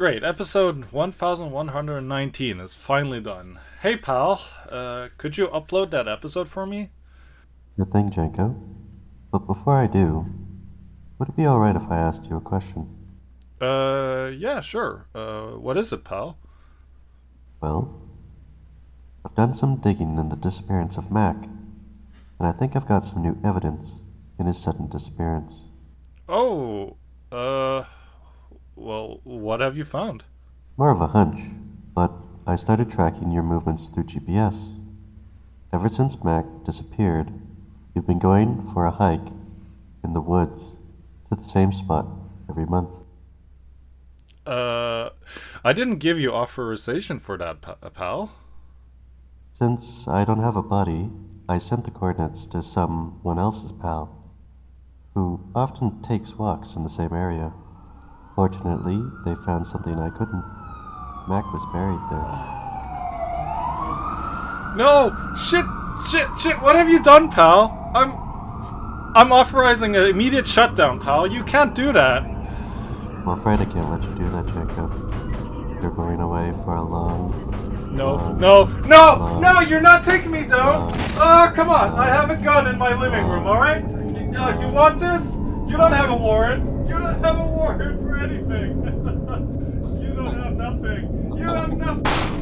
great. Episode 1119 is finally done. Hey, pal, uh, could you upload that episode for me? Good thing, Janko. But before I do, would it be alright if I asked you a question? Uh, yeah, sure. Uh, what is it, pal? Well, I've done some digging in the disappearance of Mac, and I think I've got some new evidence in his sudden disappearance. Oh, uh, well, what have you found? More of a hunch, but I started tracking your movements through GPS. Ever since Mac disappeared, you've been going for a hike in the woods to the same spot every month. Uh, I didn't give you authorization for that, pal. Since I don't have a buddy, I sent the coordinates to someone else's pal, who often takes walks in the same area. Fortunately, they found something I couldn't. Mac was buried there. No! Shit! Shit! Shit! What have you done, pal? I'm. I'm authorizing an immediate shutdown, pal. You can't do that. I'm afraid I can't let you do that, Jacob. You're going away for a long. No, long- no, no, long- no! You're not taking me down. Oh, come on! I have a gun in my living room. All right? You, uh, you want this? You don't have a warrant. You don't have a warrant for anything. you don't have nothing. You have nothing.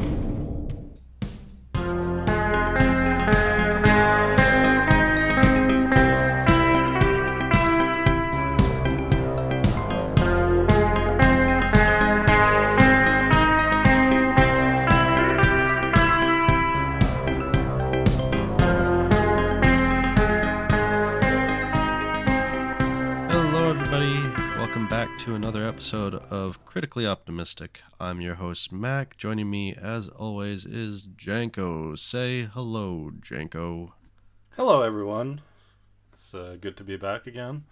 To another episode of Critically Optimistic. I'm your host, Mac. Joining me, as always, is Janko. Say hello, Janko. Hello, everyone. It's uh, good to be back again.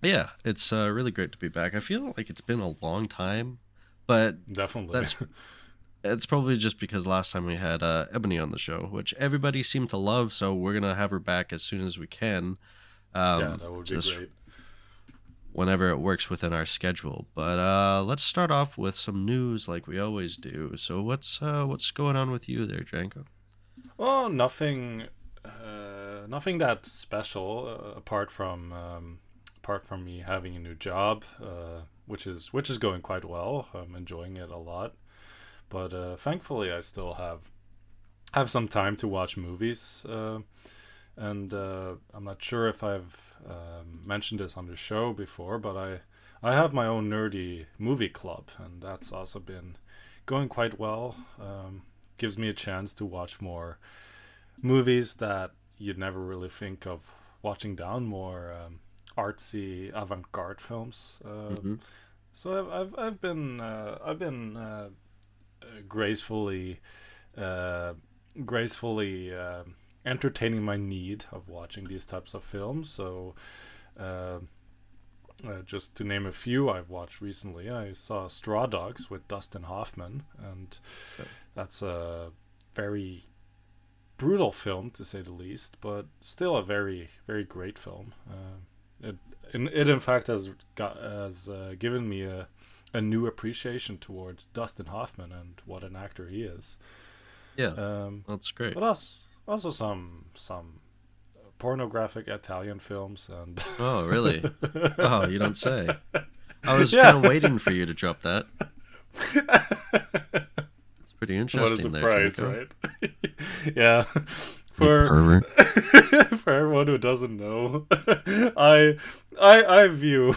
Yeah, it's uh, really great to be back. I feel like it's been a long time, but Definitely. that's it's probably just because last time we had uh, Ebony on the show, which everybody seemed to love. So we're gonna have her back as soon as we can. Um, yeah, that would be great. Whenever it works within our schedule. But uh, let's start off with some news, like we always do. So what's uh, what's going on with you there, Janko? Well, nothing, uh, nothing that special uh, apart from um, apart from me having a new job, uh, which is which is going quite well. I'm enjoying it a lot, but uh, thankfully I still have have some time to watch movies. Uh, and uh, I'm not sure if I've um, mentioned this on the show before, but I I have my own nerdy movie club, and that's also been going quite well. Um, gives me a chance to watch more movies that you'd never really think of watching down, more um, artsy avant-garde films. Uh, Mhm. So I've I've, I've been uh, I've been uh, uh, gracefully uh, gracefully uh, entertaining my need of watching these types of films. So. Uh, uh, just to name a few I've watched recently, I saw Straw Dogs with Dustin Hoffman, and that's a very brutal film to say the least, but still a very very great film. Uh, it, in, it in fact has got has uh, given me a a new appreciation towards Dustin Hoffman and what an actor he is. Yeah, Um, that's great. but also also some some pornographic Italian films and Oh, really? Oh, you don't say. I was Yeah. kind of waiting for you to drop that. It's pretty interesting what a there, surprise, Janko. right? yeah. For for everyone who doesn't know, I I I view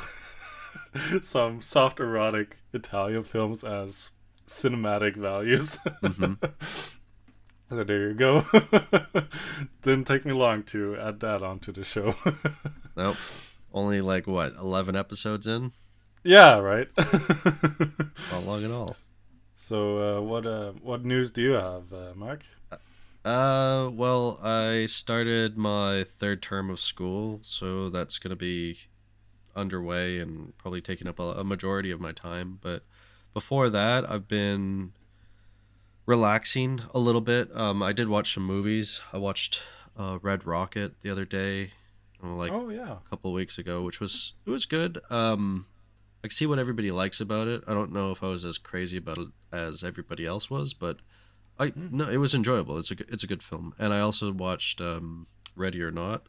some soft erotic Italian films as cinematic values. Mhm. So there you go. Didn't take me long to add that onto the show. Nope. Only like what, eleven episodes in? yeah, right. Not long at all. so uh, what uh, what news do you have, uh, Mark? Uh, well, I started my third term of school, so that's gonna be underway and probably taking up a, a majority of my time. But before that, I've been relaxing a little bit. Um, I did watch some movies. I watched uh, Red Rocket the other day, uh, like oh yeah. a couple weeks ago, which was it was good. Um, I see what everybody likes about it. I don't know if I was as crazy about it as everybody else was, but I Hmm. no, it was enjoyable. It's a it's a good film. And I also watched um, Ready or Not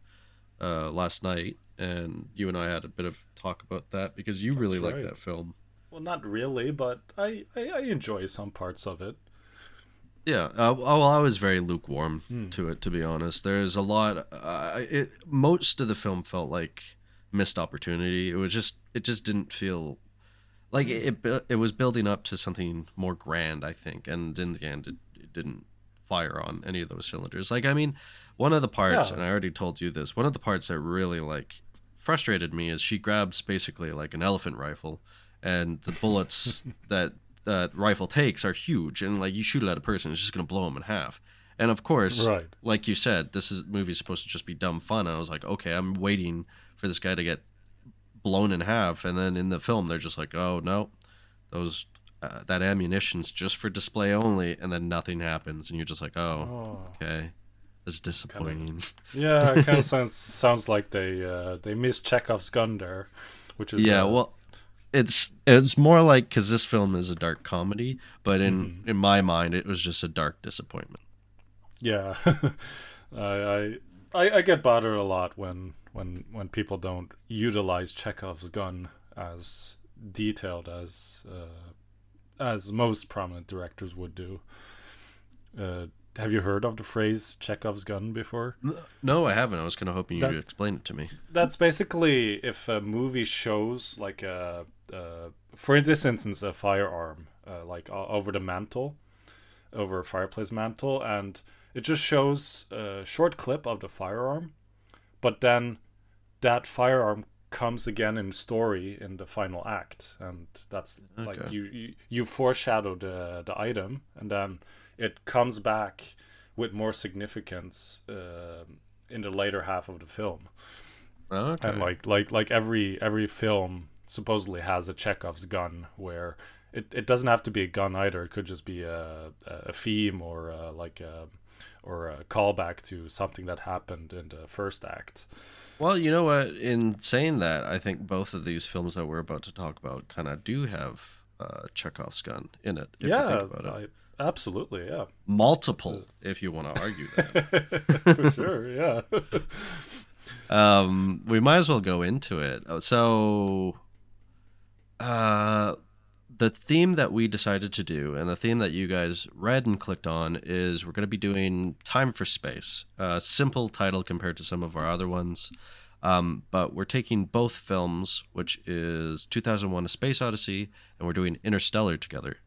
uh, last night, and you and I had a bit of talk about that because you really liked right. that film. Well, not really, but I, I, I enjoy some parts of it. Yeah, uh, well, I was very lukewarm to it, to be honest. There's a lot. Uh, it most of the film felt like missed opportunity. It was just, it just didn't feel like it. It, it was building up to something more grand, I think, and in the end, it, it didn't fire on any of those cylinders. Like, I mean, one of the parts, Yeah. and I already told you this. One of the parts that really like frustrated me is she grabs basically like an elephant rifle, and the bullets that that rifle takes are huge, and like you shoot it at a person, it's just gonna blow them in half. And of course, Right. like you said, this is movie's supposed to just be dumb fun. And I was like, okay, I'm waiting for this guy to get blown in half, and then in the film they're just like, oh no, those uh, that ammunition's just for display only, and then nothing happens, and you're just like, oh, Oh. okay, that's disappointing. Yeah, it kind of sounds sounds like they uh, they missed Chekhov's gun there, which is yeah uh, well it's it's more like because this film is a dark comedy but in in my mind it was just a dark disappointment yeah. I, I I I get bothered a lot when when when people don't utilize Chekhov's gun as detailed as uh, as most prominent directors would do. Uh, have you heard of the phrase Chekhov's gun before? no i haven't i was kind of hoping you'd explain it to me that's basically if a movie shows like a, uh, for this instance, a firearm uh, like over the mantle, over a fireplace mantle, and it just shows a short clip of the firearm, but then that firearm comes again in story in the final act, and that's like you, you you foreshadow the the item, and then it comes back with more significance uh, in the later half of the film. Okay. And like like like every every film supposedly has a Chekhov's gun where it, it doesn't have to be a gun either. It could just be a a theme or a, like a or a callback to something that happened in the first act. well you know what in saying that i think both of these films that we're about to talk about kind of do have uh, chekhov's gun in it if you yeah, think about it I, absolutely, yeah, multiple if you want to argue that for sure, yeah. um, we might as well go into it. Uh, So, uh, the theme that we decided to do, and the theme that you guys read and clicked on, is we're going to be doing Time for Space. A simple title compared to some of our other ones. Um, but we're taking both films, which is 2001: A Space Odyssey, and we're doing Interstellar together.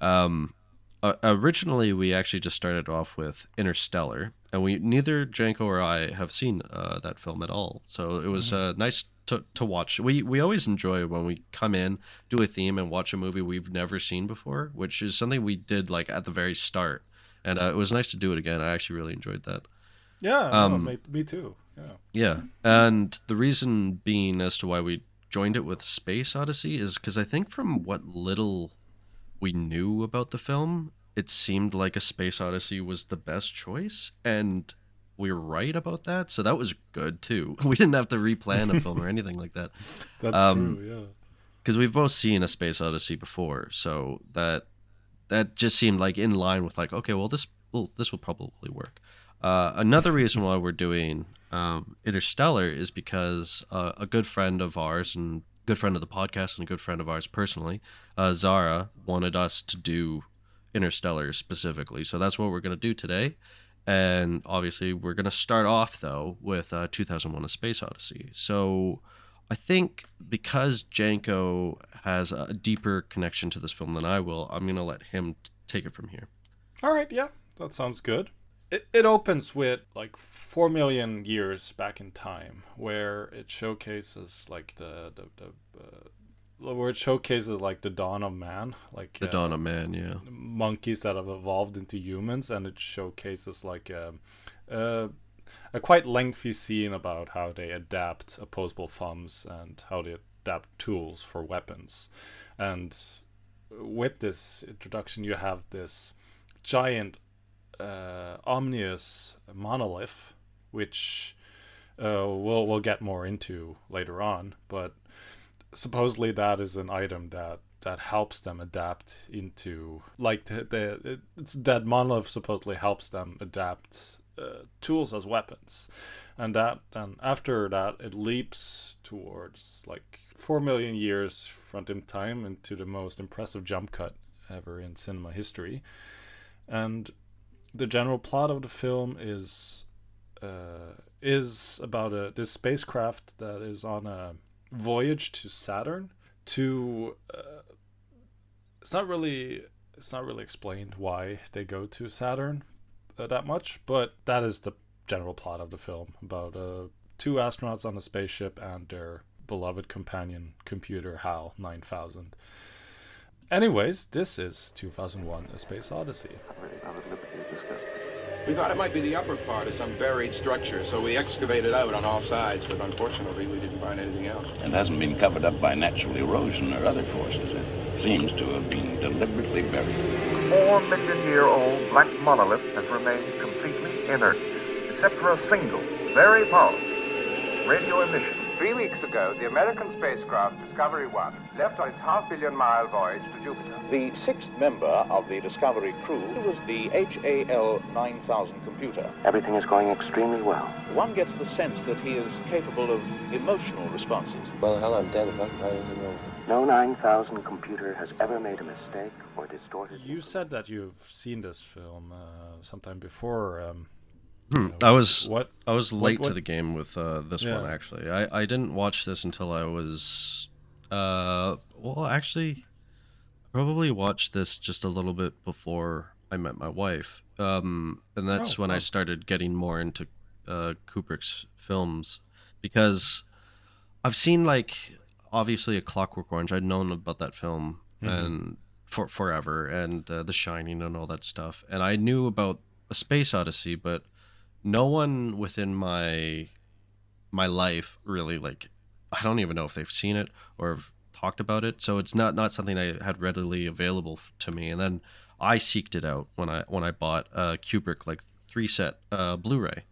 Um, uh, originally, we actually just started off with Interstellar, and we neither Janko or I have seen uh, that film at all. So it was a nice to, to watch. We we always enjoy when we come in, do a theme, and watch a movie we've never seen before, which is something we did like at the very start, and uh, it was nice to do it again. I actually really enjoyed that. Yeah, Um, me, me too. Yeah. Yeah, and the reason being as to why we joined it with Space Odyssey is because I think from what little we knew about the film, it seemed like a Space Odyssey was the best choice, and we were right about that. So that was good too. We didn't have to replan a film or anything like that That's Um, true. Yeah. because we've both seen a Space Odyssey before. So that that just seemed like in line with like okay, well this will this will probably work. Uh, another reason why we're doing um, Interstellar is because uh, a good friend of ours and good friend of the podcast and a good friend of ours personally, uh, Zara, wanted us to do Interstellar specifically. So that's what we're going to do today. And obviously, we're going to start off though with uh, 2001: A Space Odyssey. So I think because Janko has a deeper connection to this film than I will, I'm going to let him t- take it from here. All right, yeah, that sounds good. It, it opens with like four million years back in time, where it showcases like the the, the uh, where it showcases like the dawn of man, like The uh, Dawn of Man, yeah. monkeys that have evolved into humans, and it showcases like um, uh, a quite lengthy scene about how they adapt opposable thumbs and how they adapt tools for weapons. And with this introduction, you have this giant, uh, ominous monolith, which uh, we'll we'll get more into later on, but supposedly that is an item that that helps them adapt into like the, the it's that monolith supposedly helps them adapt uh, tools as weapons. And that and after that it leaps towards like 4 million years front in time into the most impressive jump cut ever in cinema history. And the general plot of the film is uh, is about a this spacecraft that is on a voyage to Saturn to uh, it's not really it's not really explained why they go to Saturn uh, that much, but that is the general plot of the film about uh, two astronauts on a spaceship and their beloved companion computer HAL 9000. Anyways, this is 2001: A Space Odyssey. We thought it might be the upper part of some buried structure, so we excavated out on all sides, but unfortunately we didn't find anything else. It hasn't been covered up by natural erosion or other forces. It seems to have been deliberately buried. Four million year old black monolith has remained completely inert, except for a single, very powerful radio emission. Three weeks ago, the American spacecraft Discovery 1 left on its half billion mile voyage to Jupiter. The sixth member of the Discovery crew was the HAL 9000 computer. Everything is going extremely well. One gets the sense that he is capable of emotional responses. Well, hell, I'm dead. If I can find anything wrong No 9000 computer has ever made a mistake or distorted. You said that you've seen this film uh, sometime before. Um, Hmm. I was what I was late what- to the game with uh, this one actually. I, I didn't watch this until I was uh well actually probably watched this just a little bit before I met my wife. Um and that's Oh, when I started getting more into uh Kubrick's films because I've seen like obviously a Clockwork Orange. I'd known about that film and for forever and uh, The Shining and all that stuff. And I knew about a Space Odyssey, but no one within my my life really like I don't even know if they've seen it or have talked about it. So it's not not something I had readily available to me. And then I seeked it out when I when I bought uh, Kubrick like three set uh, Blu-ray,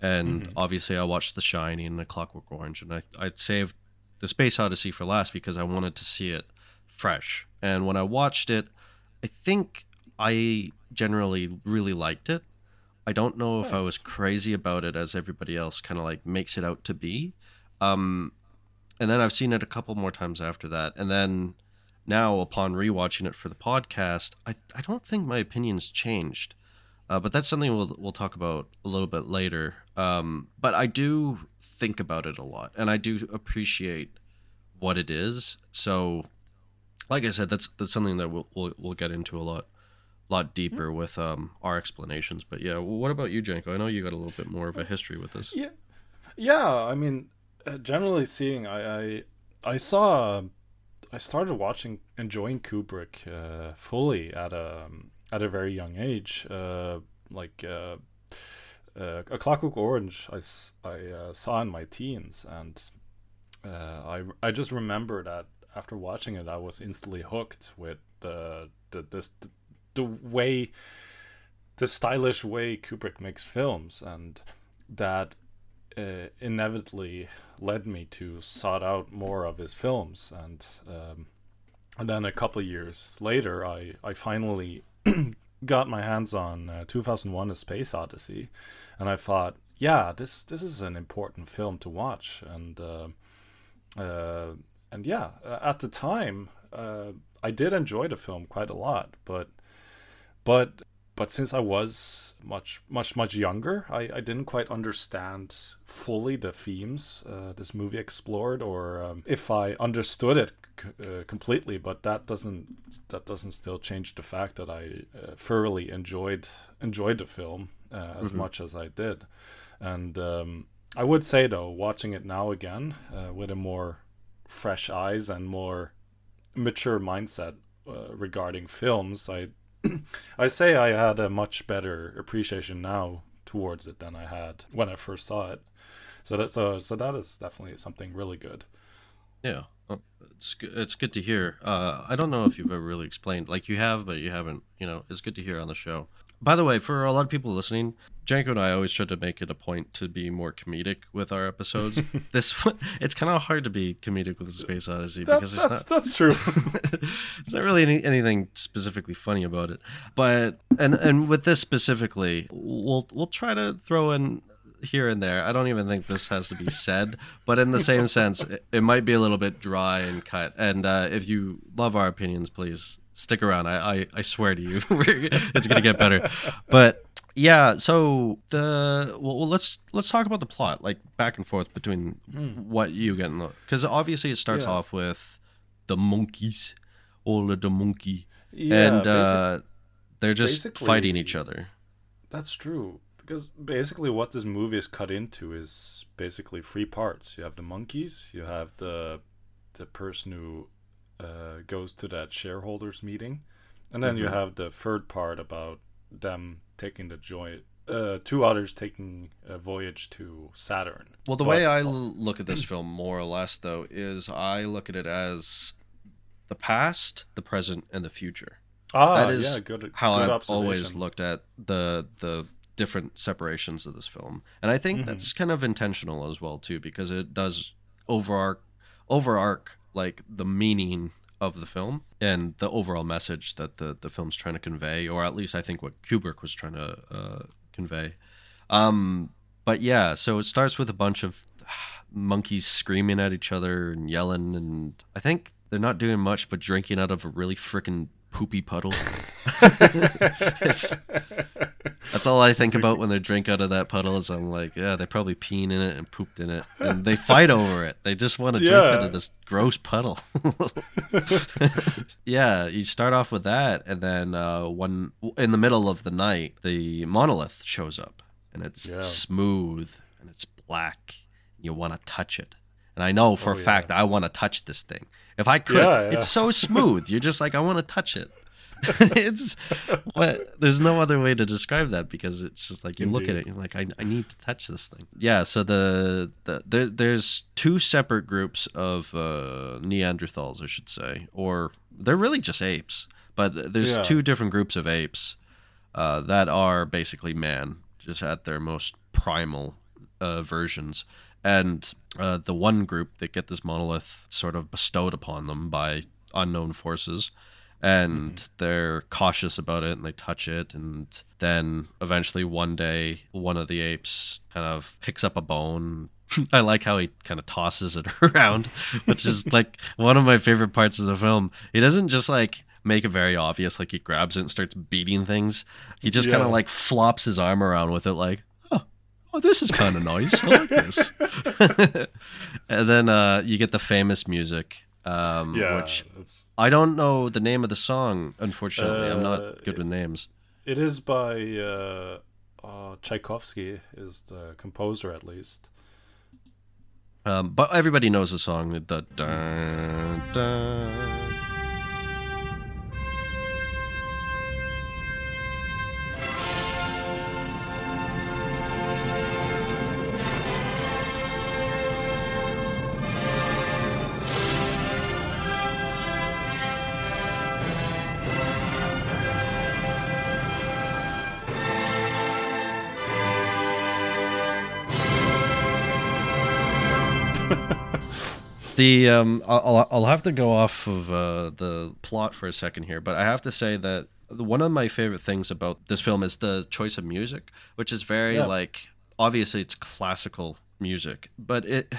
and obviously I watched The Shining and The Clockwork Orange, and I I saved the Space Odyssey for last because I wanted to see it fresh. And when I watched it, I think I generally really liked it. I don't know if I was crazy about it as everybody else kind of like makes it out to be. Um, and then I've seen it a couple more times after that. And then now, upon rewatching it for the podcast, I, I don't think my opinion's changed. Uh, but that's something we'll, we'll talk about a little bit later. Um, but I do think about it a lot and I do appreciate what it is. So, like I said, that's that's something that we'll, we'll, we'll get into a lot lot deeper with um, our explanations. But yeah, what about you, Janko? I know you got a little bit more of a history with this. Yeah, yeah. I mean, uh, generally seeing, I, I I saw, I started watching, enjoying Kubrick uh, fully at a at a very young age. Uh, like uh, uh, a Clockwork Orange, I uh, saw in my teens, and uh, I I just remember that after watching it, I was instantly hooked with the the this the, the way the stylish way Kubrick makes films and that uh, inevitably led me to sought out more of his films. And um, and then a couple years later I I finally got my hands on uh, 2001 A Space Odyssey. And I thought yeah this this is an important film to watch. And uh, uh, and yeah at the time uh, I did enjoy the film quite a lot but but but since I was much much much younger, I, I didn't quite understand fully the themes uh, this movie explored, or um, if I understood it c- uh, completely. But that doesn't that doesn't still change the fact that I uh, thoroughly enjoyed enjoyed the film uh, as much as I did, and um, I would say though, watching it now again uh, with a more fresh eyes and more mature mindset uh, regarding films, I I say I had a much better appreciation now towards it than I had when I first saw it. So that so so that is definitely something really good. Yeah, it's good. It's good to hear. Uh, I don't know if you've ever really explained, like you have, but you haven't. You know, it's good to hear on the show. By the way, for a lot of people listening, Janko and I always try to make it a point to be more comedic with our episodes. this one- it's kind of hard to be comedic with the Space Odyssey That's because it's that's, not that's true. it's not really any, anything specifically funny about it. But and and with this specifically, we'll we'll try to throw in here and there. I don't even think this has to be said, but in the same sense, it, it might be a little bit dry and cut. And uh, if you love our opinions, please stick around. I I, I swear to you, it's gonna get better. But yeah, so the well, well, let's let's talk about the plot, like back and forth between what you get and because obviously it starts. Yeah. off with the monkeys, all of the monkey, Yeah, and uh, they're just fighting each other. That's true. Because basically, what this movie is cut into is basically three parts. You have the monkeys. You have the the person who uh, goes to that shareholders meeting, and then you Mhm. have the third part about them taking the joy. Uh, two others taking a voyage to Saturn. Well, the But- way I look at this film, more or less, though, is I look at it as the past, the present, and the future. Ah, that is yeah, good- how good I've always looked at the the different separations of this film, and I think Mhm. that's kind of intentional as well too, because it does overarch overarch like the meaning of the film and the overall message that the the film's trying to convey, or at least I think what Kubrick was trying to uh, convey. Um, but yeah, so it starts with a bunch of monkeys screaming at each other and yelling, and I think they're not doing much but drinking out of a really freaking poopy puddle. That's all I think about when they drink out of that puddle. Is I'm like, yeah, they probably peed in it and pooped in it, and they fight over it. They just want to drink out of this gross puddle. yeah, you start off with that, and then uh, one in the middle of the night, the monolith shows up, and it's Yeah. smooth and it's black. You want to touch it, and I know for Oh, a yeah. fact I want to touch this thing. If I could, Yeah, yeah. it's so smooth. You're just like, I want to touch it. it's what there's no other way to describe that because it's just like you look at Indeed. it, you're like, I, I need to touch this thing. Yeah. So the, the there, there's two separate groups of uh, Neanderthals, I should say, or they're really just apes, but there's Yeah. two different groups of apes uh, that are basically man, just at their most primal uh, versions. And uh, the one group that get this monolith sort of bestowed upon them by unknown forces, and they're cautious about it and they touch it. And then eventually one day, one of the apes kind of picks up a bone. I like how he kind of tosses it around, which is like one of my favorite parts of the film. He doesn't just like make it very obvious, like he grabs it and starts beating things. He just kind of like flops his arm around with it, like, oh, this is kind of nice. I like this. and then uh, you get the famous music, um, Yeah, which it's- I don't know the name of the song. Unfortunately, I'm Uh, not good with names. It is by uh, uh, Tchaikovsky, is the composer at least. Um, but everybody knows the song. The dun, dun. The um, I'll I'll- have to go off of uh, the plot for a second here, but I have to say that one of my favorite things about this film is the choice of music, which is very Yeah. like obviously it's classical music, but it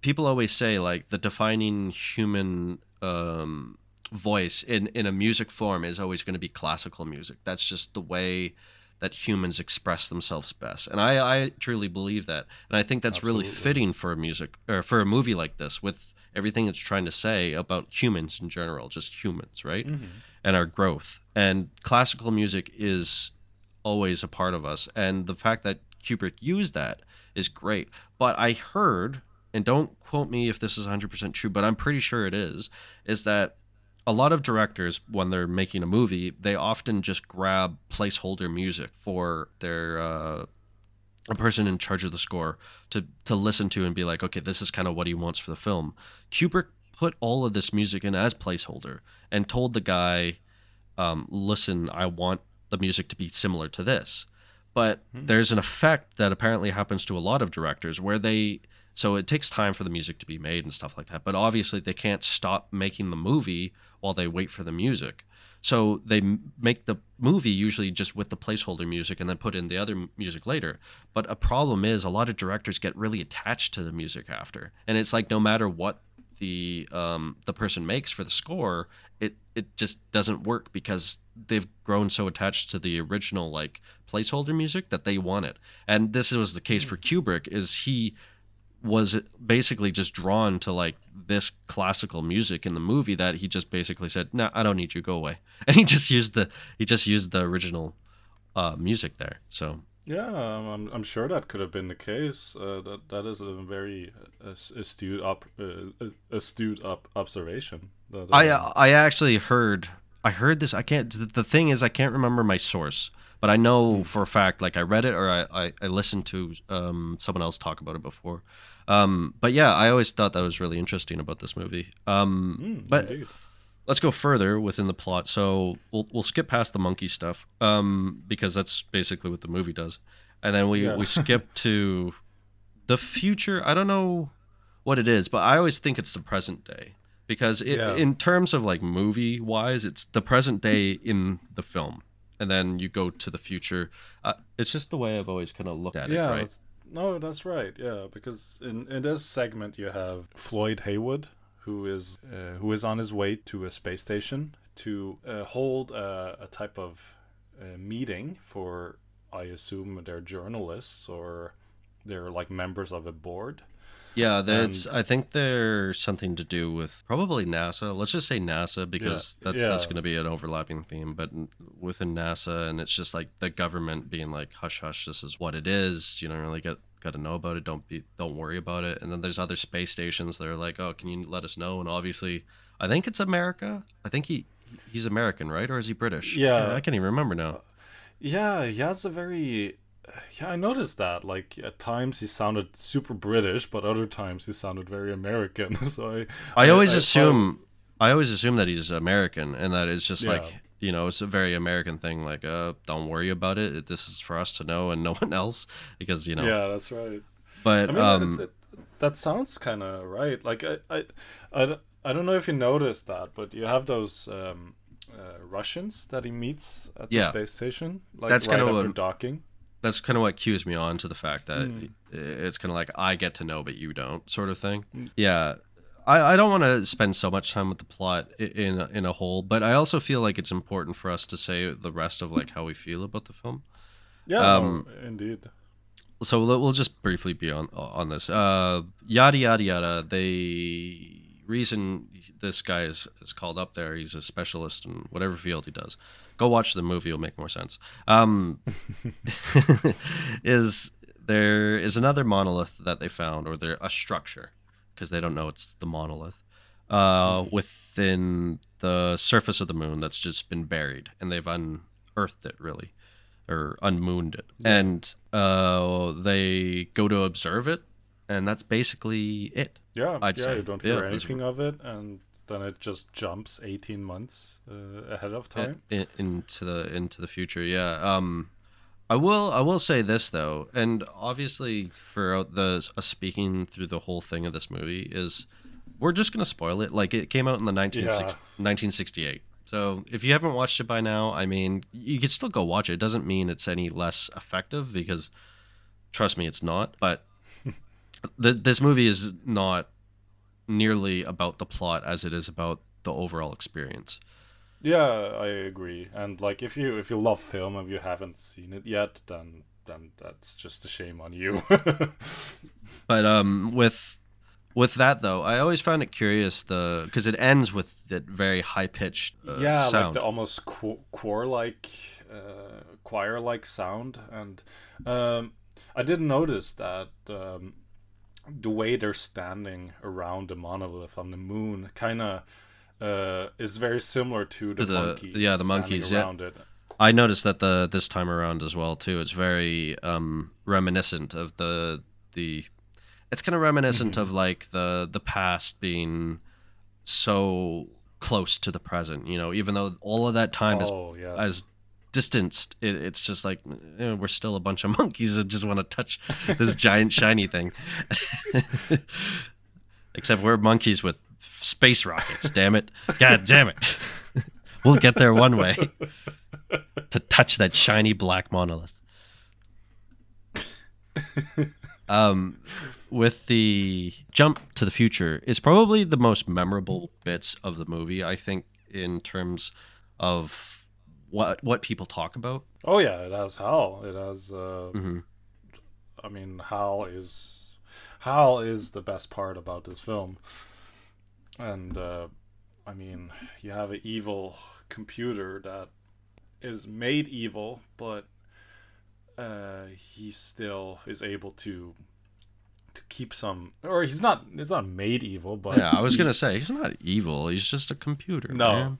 people always say like the defining human um, voice in in a music form is always going to be classical music. That's just the way that humans express themselves best, and I I truly believe that, and I think that's really fitting for a music or for a movie like this with everything it's trying to say about humans in general, just humans, right? Mm-hmm. And our growth. And classical music is always a part of us. And the fact that Kubrick used that is great. But I heard, and don't quote me if this is 100% true, but I'm pretty sure it is, is that a lot of directors, when they're making a movie, they often just grab placeholder music for their uh, a person in charge of the score to to listen to and be like, okay, this is kind of what he wants for the film. Kubrick put all of this music in as placeholder and told the guy, um, listen, I want the music to be similar to this. But there's an effect that apparently happens to a lot of directors where they so it takes time for the music to be made and stuff like that. But obviously they can't stop making the movie while they wait for the music. So they make the movie usually just with the placeholder music and then put in the other music later. But a problem is a lot of directors get really attached to the music after, and it's like no matter what the um, the person makes for the score, it it just doesn't work because they've grown so attached to the original like placeholder music that they want it. And this was the case for Kubrick. Is he was basically just drawn to like this classical music in the movie that he just basically said, "No, I don't need you. Go away." And he just used the he just used the original uh, music there. So Yeah, I'm, I'm sure that could have been the case. Uh, that that is a very uh, astute up uh, uh, astute up observation. That, I um, I actually heard I heard this. I can't. The the thing is, I can't remember my source, but I know for a fact. Like I read it or I I, I listened to um someone else talk about it before. Um, but yeah, I always thought that was really interesting about this movie. Um, mm, but indeed. let's go further within the plot. So we'll we'll skip past the monkey stuff, um, because that's basically what the movie does, and then we Yeah. we skip to the future. I don't know what it is, but I always think it's the present day because it, Yeah. in terms of like movie wise, it's the present day in the film, and then you go to the future. Uh, it's just the way I've always kind of looked at yeah, it, right? No, that's right. Yeah, because in in this segment you have Floyd Heywood, who is uh, who is on his way to a space station to uh, hold a, a type of uh, meeting for, I assume, they're journalists or they're like members of a board. Yeah, that's. And- I think there's something to do with probably NASA. Let's just say NASA because Yeah, that's that's going to be an overlapping theme. But within NASA, and it's just like the government being like, "Hush, hush, this is what it is. You don't really get got to know about it. Don't be, don't worry about it." And then there's other space stations that are like, "Oh, can you let us know?" And obviously, I think it's America. I think he he's American, right, or is he British? Yeah. I can't even remember now. Uh, yeah, he has a very. Yeah, I noticed that. Like at times he sounded super British, but other times he sounded very American. so I. I always I- assume I always assume that he's American and that it's just Yeah. like you know it's a very American thing like uh don't worry about it this is for us to know and no one else because you know Yeah, that's right. but I mean, um it, that sounds kind of right. Like I, I, I, don't- I don't know if you noticed that, but you have those um, uh, Russians that he meets at the space station. Like That's right kinda after what- docking. That's kind of what cues me on to the fact that Hmm. it's kind of like I get to know but you don't sort of thing Hmm. yeah I, I don't want to spend so much time with the plot in in a whole but I also feel like it's important for us to say the rest of like how we feel about the film Yeah, Um, no, indeed. so we'll we'll just briefly be on on this. Uh, yada yada yada. They reason this guy is, is called up there. He's a specialist in whatever field he does. Go watch the movie; it'll make more sense. Um, is there is another monolith that they found, or there a structure because they don't know it's the monolith uh, within the surface of the moon that's just been buried, and they've unearthed it really or unmooned it. And uh, they go to observe it, and that's basically it. Yeah, I'd yeah. say. You don't hear it's- anything of it, and then it just jumps eighteen months uh, ahead of time. in, into the into the future. Yeah. Um, I will I will say this though, and obviously for the us speaking through the whole thing of this movie is we're just gonna spoil it. Like it came out in the 1960 1968. So if you haven't watched it by now, I mean, you could still go watch it. It doesn't mean it's any less effective because trust me, it's not. But th- this movie is not nearly about the plot as it is about the overall experience. Yeah, I agree. And like, if you if you love film and you haven't seen it yet, then then that's just a shame on you. But um, with with that though, I always found it curious the because it ends with that very high pitched uh, yeah, like sound. the almost qu- choir like uh, choir like sound, and um, I didn't notice that um, the way they're standing around the monolith on the moon kind of uh, is very similar to the, the- monkeys. yeah, the monkeys, yeah. around it. I noticed that the this time around as well too. It's very um, reminiscent of the the. It's kind of reminiscent Mm-hmm. of like the the past being so close to the present. You know, even though all of that time Oh, yes. has distanced, it, it's just like eh, we're still a bunch of monkeys that just want to touch this giant shiny thing. Except we're monkeys with space rockets. Damn it! God damn it! we'll get there one way to touch that shiny black monolith. Um, with the jump to the future is probably the most memorable bits of the movie. I think in terms of what what people talk about. Oh yeah, it has Hal. It has. Uh, Mhm. I mean, Hal is Hal is the best part about this film, and uh, I mean, you have an evil computer that is made evil, but uh, he still is able to to keep some, or he's not. It's not made evil, but yeah, I was he- gonna say he's not evil. He's just a computer. no. man.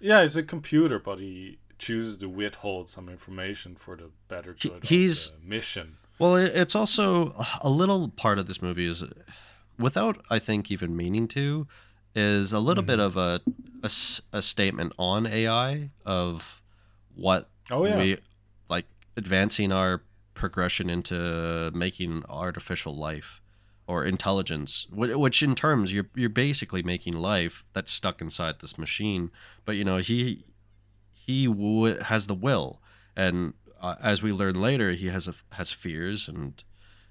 Yeah, he's a computer, but he chooses to withhold some information for the better good he's- of the mission. Well, it's also a little part of this movie is, without I think even meaning to, is a little bit mm-hmm. of a a statement on AI of what Oh, yeah. we like advancing our progression into making artificial life or intelligence, which in terms you're you're basically making life that's stuck inside this machine. But you know he he w- has the will, and uh, as we learn later, he has a, has fears and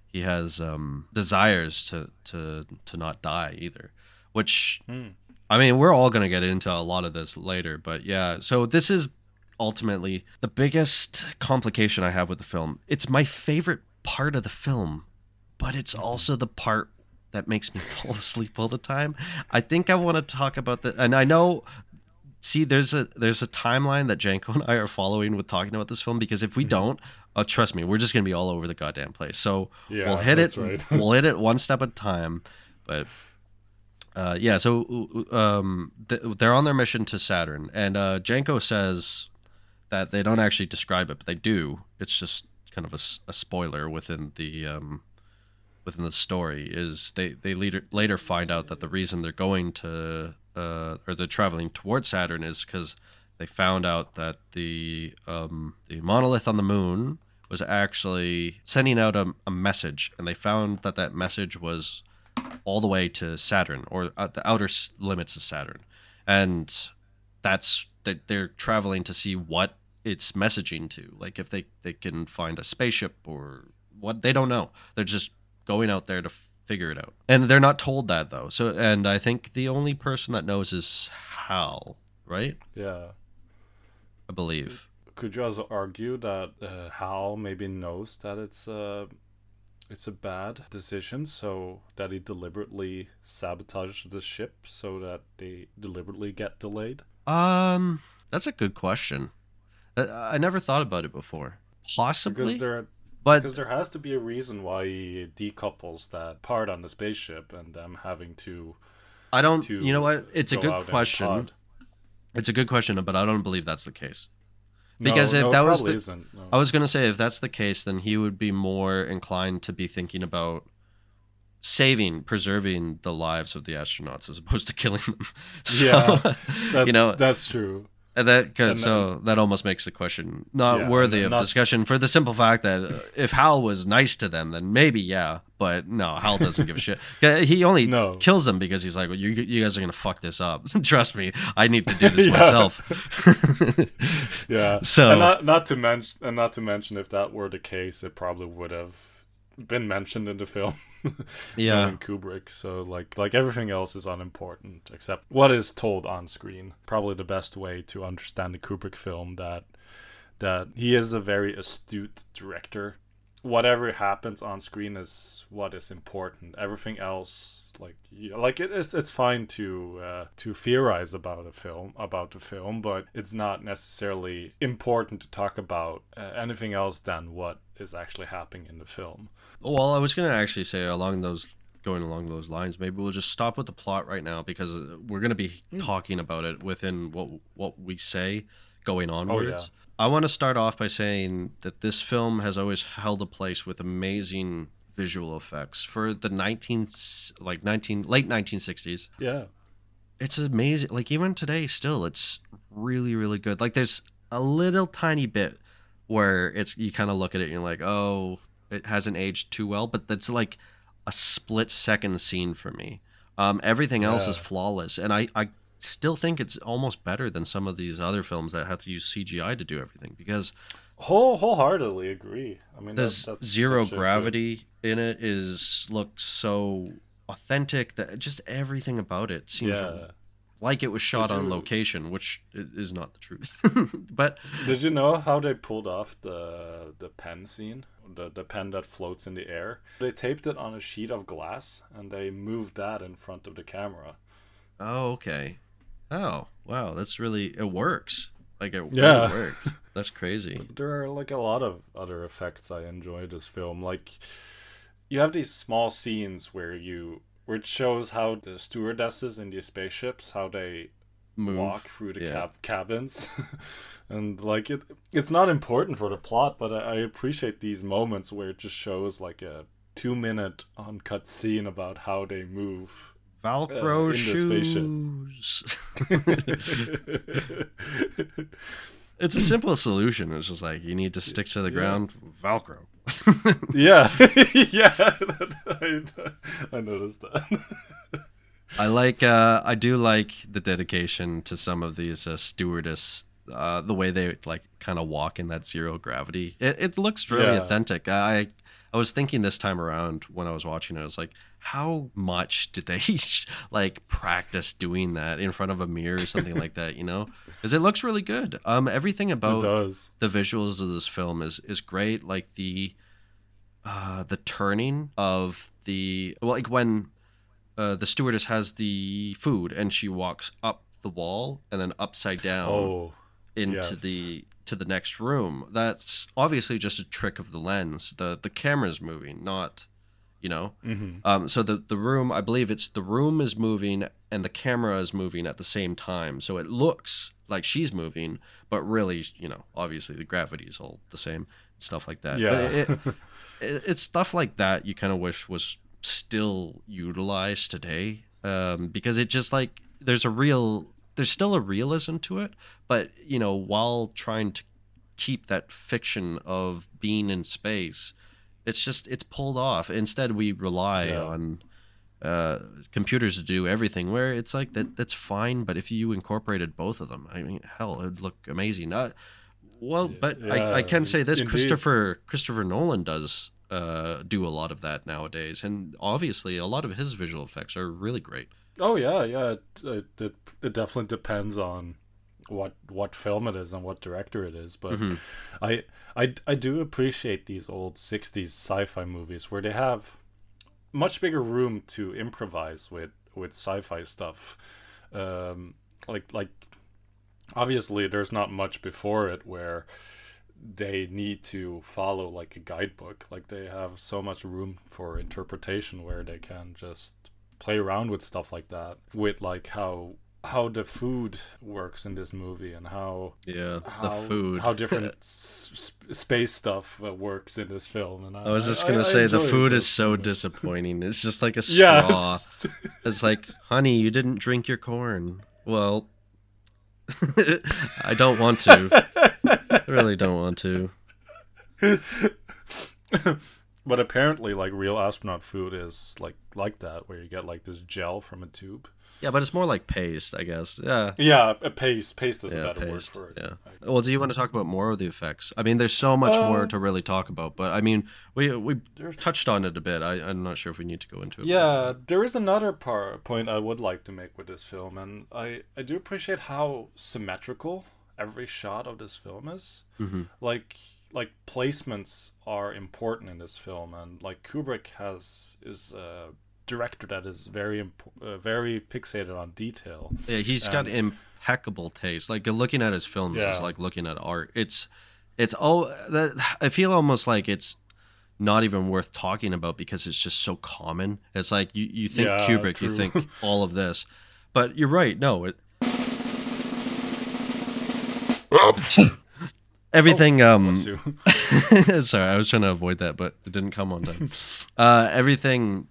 he has um, desires to to to not die either. Which Hmm. I mean, we're all gonna get into a lot of this later, but yeah. So this is ultimately the biggest complication I have with the film. It's my favorite part of the film, but it's also the part that makes me fall asleep all the time. I think I want to talk about the, and I know. See, there's a there's a timeline that Janko and I are following with talking about this film because if we don't, uh, trust me, we're just gonna be all over the goddamn place. So Yeah, we'll hit it. right. we'll hit it one step at a time. But uh, yeah, so um, th- they're on their mission to Saturn, and uh, Janko says that they don't actually describe it, but they do. It's just kind of a, a spoiler within the um, within the story. Is they they later later find out that the reason they're going to uh, or they're traveling towards Saturn is because they found out that the um, the monolith on the moon was actually sending out a, a message, and they found that that message was all the way to Saturn or at the outer limits of Saturn, and that's that they're traveling to see what it's messaging to. Like if they they can find a spaceship or what they don't know. They're just going out there to figure it out, and they're not told that though. So and I think the only person that knows is Hal, right? Yeah. I believe. Could you also argue that uh, Hal maybe knows that it's a it's a bad decision, so that he deliberately sabotaged the ship so that they deliberately get delayed? Um, that's a good question. Uh, I never thought about it before. Possibly, Because there, but because there has to be a reason why he decouples that part on the spaceship and them having to. I don't. to You know what? It's a good out in a question. It's a good question, but I don't believe that's the case. No, Because if no, that was the, no. I was gonna say if that's the case, then he would be more inclined to be thinking about saving, preserving the lives of the astronauts as opposed to killing them. So, yeah, that, you know, that's true. And that and so that almost makes the question not Yeah, worthy of not- discussion for the simple fact that uh, if Hal was nice to them, then maybe yeah, but no, Hal doesn't give a shit. He only No. kills them because he's like, well, you you guys are gonna fuck this up. Trust me, I need to do this Yeah. myself. Yeah. So- and not not to mention and not to mention if that were the case, it probably would have been mentioned in the film. Yeah. knowing Kubrick. So like like everything else is unimportant except what is told on screen. Probably the best way to understand the Kubrick film that that he is a very astute director. Whatever happens on screen is what is important. Everything else, like like it, it's it's fine to uh, to theorize about a film about the film, but it's not necessarily important to talk about uh, anything else than what is actually happening in the film. Well, I was gonna actually say along those going along those lines, maybe we'll just stop with the plot right now because uh, we're gonna be Hmm. talking about it within what what we say going Oh, onwards. I want to start off by saying that this film has always held a place with amazing visual effects for the 19 like 19 late 1960s. Yeah. It's amazing. Like even today still it's really really good. Like there's a little tiny bit where it's you kind of look at it and you're like, oh, it hasn't aged too well, but that's like a split second scene for me. Um, everything else is flawless, and I, I still think it's almost better than some of these other films that have to use CGI to do everything because Whole wholeheartedly agree. I mean, the that- zero a good- gravity in it is looks so authentic that just everything about it seems Yeah. like it was shot Did on you- location, which is not the truth. but Did you know how they pulled off the the pen scene? The the pen that floats in the air. They taped it on a sheet of glass and they moved that in front of the camera. oh, okay. Oh, wow, that's really it works. Like it Yeah. really works. That's crazy. There are like a lot of other effects I enjoy this film. Like you have these small scenes where you where it shows how the stewardesses in these spaceships how they Move. walk through the Yeah. cab- cabins and like it it's not important for the plot but I, I appreciate these moments where it just shows like a two minute uncut scene about how they move Velcro uh, shoes. it's a simple solution. It's just like you need to stick to the Yeah. ground. Velcro. yeah yeah I, I noticed that I like. Uh, I do like the dedication to some of these uh, stewardess. Uh, the way they like kind of walk in that zero gravity. It, it looks really Yeah. authentic. I I was thinking this time around when I was watching it, I was like, how much did they like practice doing that in front of a mirror or something like that? You know, because it looks really good. Um, everything about the visuals of this film is is great. Like the uh, the turning of the well, like when uh, the stewardess has the food and she walks up the wall and then upside down oh into yes. the to the next room. That's obviously just a trick of the lens. the The camera's moving, not you know. Mhm. Um, so the the room, I believe it's the room is moving and the camera is moving at the same time. So it looks like she's moving, but really, you know, obviously the gravity is all the same, stuff like that. But Yeah. it, it, it's stuff like that you kind of wish was still utilized today, um, because it just like there's a real there's still a realism to it, but you know, while trying to keep that fiction of being in space, it's just it's pulled off. Instead, we rely Yeah. on uh, computers to do everything. Where it's like that that's fine, but if you incorporated both of them, I mean, hell, it would look amazing. Uh, well, but I, I can say this: indeed. Christopher Christopher Nolan does uh, do a lot of that nowadays, and obviously, a lot of his visual effects are really great. Oh yeah, yeah. It it it definitely depends on what what film it is and what director it is. But Mhm. I I I do appreciate these old '60s sci-fi movies where they have much bigger room to improvise with with sci-fi stuff. Um, like like obviously there's not much before it where they need to follow like a guidebook like they have so much room for interpretation where they can just play around with stuff like that with like how how the food works in this movie and how Yeah, how, the food. how different s- space stuff uh, works in this film and I was just gonna I say the food is so moments. disappointing. It's just like a Yeah. straw. It's like, honey, you didn't drink your corn. Well, I don't want to. I really don't want to. but apparently like real astronaut food is like like that where you get like this gel from a tube Yeah, but it's more like paste, I guess. Yeah. yeah a paste paste is Yeah, a better paste. word for it Yeah. Well, do you want to talk about more of the effects? I mean, there's so much more Uh, to really talk about, but I mean, we we touched on it a bit. I, I'm not sure if we need to go into it. Yeah, there is another part point I would like to make with this film, and I I do appreciate how symmetrical every shot of this film is. Mhm. Like like placements are important in this film, and like Kubrick has is a director that is very imp- uh, very fixated on detail. Yeah, he's got impeccable taste. Like looking at his films is like looking at art. It's it's oh that I feel almost like it's not even worth talking about because it's just so common. It's like you you think Yeah, Kubrick, you think all of this, but you're right. No, it. Everything. um. Sorry, I was trying to avoid that, but it didn't come on time. uh, everything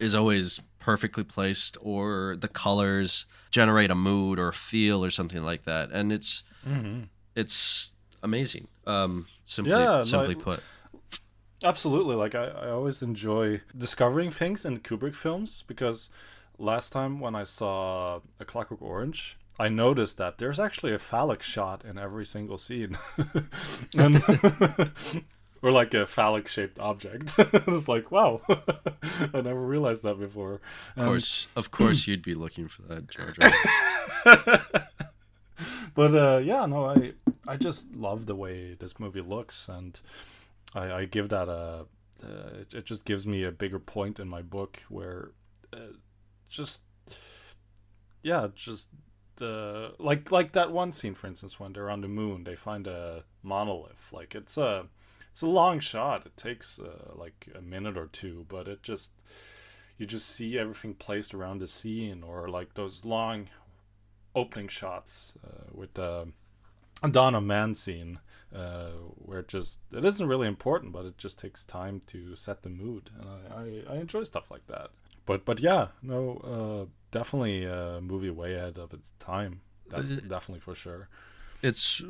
is always perfectly placed, or the colors generate a mood or a feel or something like that. And it's Mhm. it's amazing. Um, simply Yeah, simply I- put. Absolutely. Like I, I always enjoy discovering things in Kubrick films because last time when I saw A Clockwork Orange, I noticed that there's actually a phallic shot in every single scene. and or like a phallic shaped object. it's like, wow. I never realized that before. Of course, of course, you'd be looking for that, George. but uh, yeah, no, I I just love the way this movie looks, and I, I give that a. Uh, it, it just gives me a bigger point in my book where, uh, just yeah, just uh, like like that one scene, for instance, when they're on the moon, they find a monolith. Like it's a it's a long shot. It takes uh, like a minute or two, but it just you just see everything placed around the scene, or like those long opening shots uh, with the of Man scene, uh, where it just it isn't really important, but it just takes time to set the mood, and I, I, I enjoy stuff like that. But but yeah, no, uh, definitely a movie way ahead of its time. Def- definitely for sure. it's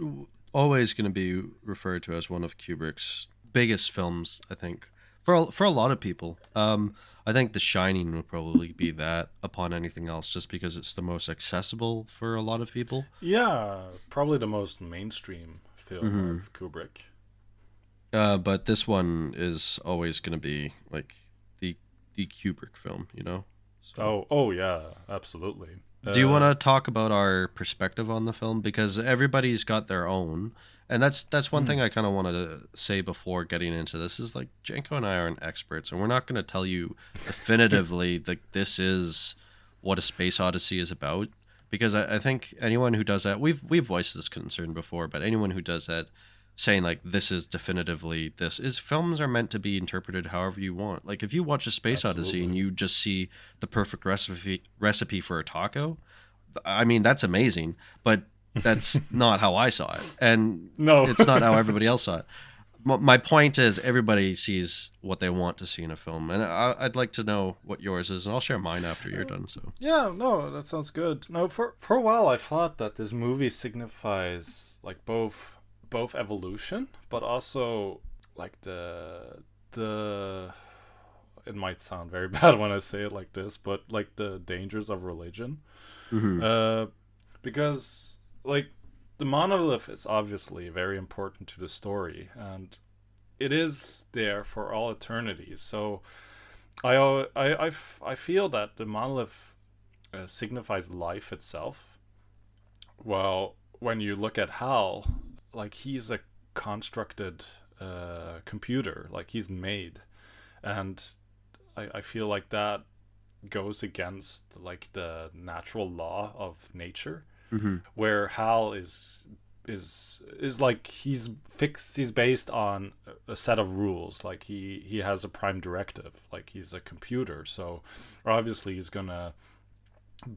always going to be referred to as one of Kubrick's biggest films. I think for a, for a lot of people. Um, I think The Shining would probably be that upon anything else, just because it's the most accessible for a lot of people. Yeah, probably the most mainstream film Mhm. of Kubrick. Uh, but this one is always going to be like the the Kubrick film, you know. Oh oh yeah, absolutely. Do you Uh, want to talk about our perspective on the film because everybody's got their own, and that's that's one Hmm. thing I kind of wanted to say before getting into this is like Janko and I aren't experts, and we're not going to tell you definitively that this is what a space odyssey is about because I, I think anyone who does that we've we've voiced this concern before, but anyone who does that saying like this is definitively this is films are meant to be interpreted however you want. Like if you watch a space odyssey and you just see the perfect recipe recipe for a taco, I mean that's amazing, but that's not how I saw it, and No. it's not how everybody else saw it. My point is, everybody sees what they want to see in a film, and I, I'd like to know what yours is, and I'll share mine after you're done. So, Yeah, no, that sounds good. No, for for a while I thought that this movie signifies like both both evolution, but also like the the it might sound very bad when I say it like this, but like the dangers of religion. Mhm. Uh, because like the monolith is obviously very important to the story, and it is there for all eternity. So I i I I feel that the monolith uh, signifies life itself. Well, when you look at Hal, like he's a constructed uh, computer, like he's made, and I, I feel like that goes against like the natural law of nature, Mhm. where Hal is is is like he's fixed he's based on a- a set of rules. Like he he has a prime directive. Like he's a computer. So obviously he's gonna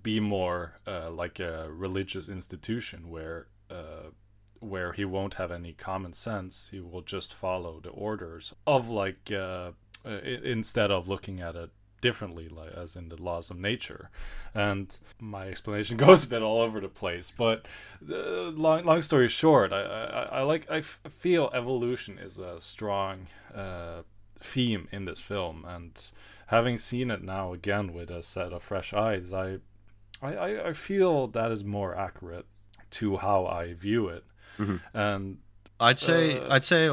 be more uh, like a religious institution where uh, where he won't have any common sense he will just follow the orders of like uh, uh, instead of looking at it differently like as in the laws of nature. And my explanation goes a bit all over the place but uh, long, long story short I, I, I like I f- feel evolution is a strong uh, theme in this film. And having seen it now again with a set of fresh eyes I I, I, I feel that is more accurate to how I view it Mhm. and I'd say Uh, I'd say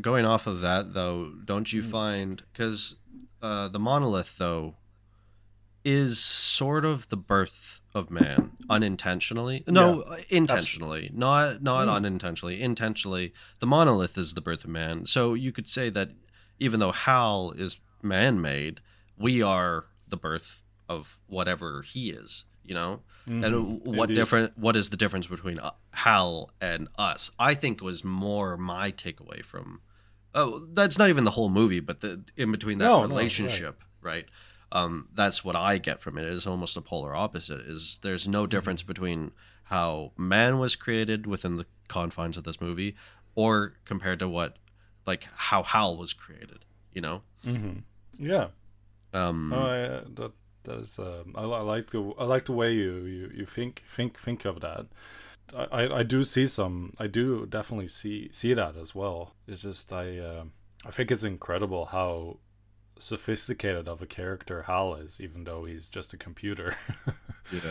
going off of that though, don't you Mm. find because uh, the monolith though is sort of the birth of man unintentionally. No, uh, intentionally, not not Mm. unintentionally. Intentionally, the monolith is the birth of man. So you could say that even though Hal is man-made, we are the birth of whatever he is. You know, and Mhm, what indeed. different? What is the difference between uh, Hal and us? I think was more my takeaway from. Oh, that's not even the whole movie, but the in between that No, no, right. relationship, right? Um, that's what I get from it. Is almost a polar opposite. Is there's no Mm-hmm. difference between how man was created within the confines of this movie, or compared to what, like how Hal was created. You know. mm-hmm. yeah Um, Oh, I, that that is. Um, I, I like the I like the way you, you, you think think think of that. I, I, I do see some. I do definitely see see that as well. It's just I uh, I think it's incredible how sophisticated of a character Hal is, even though he's just a computer. yeah.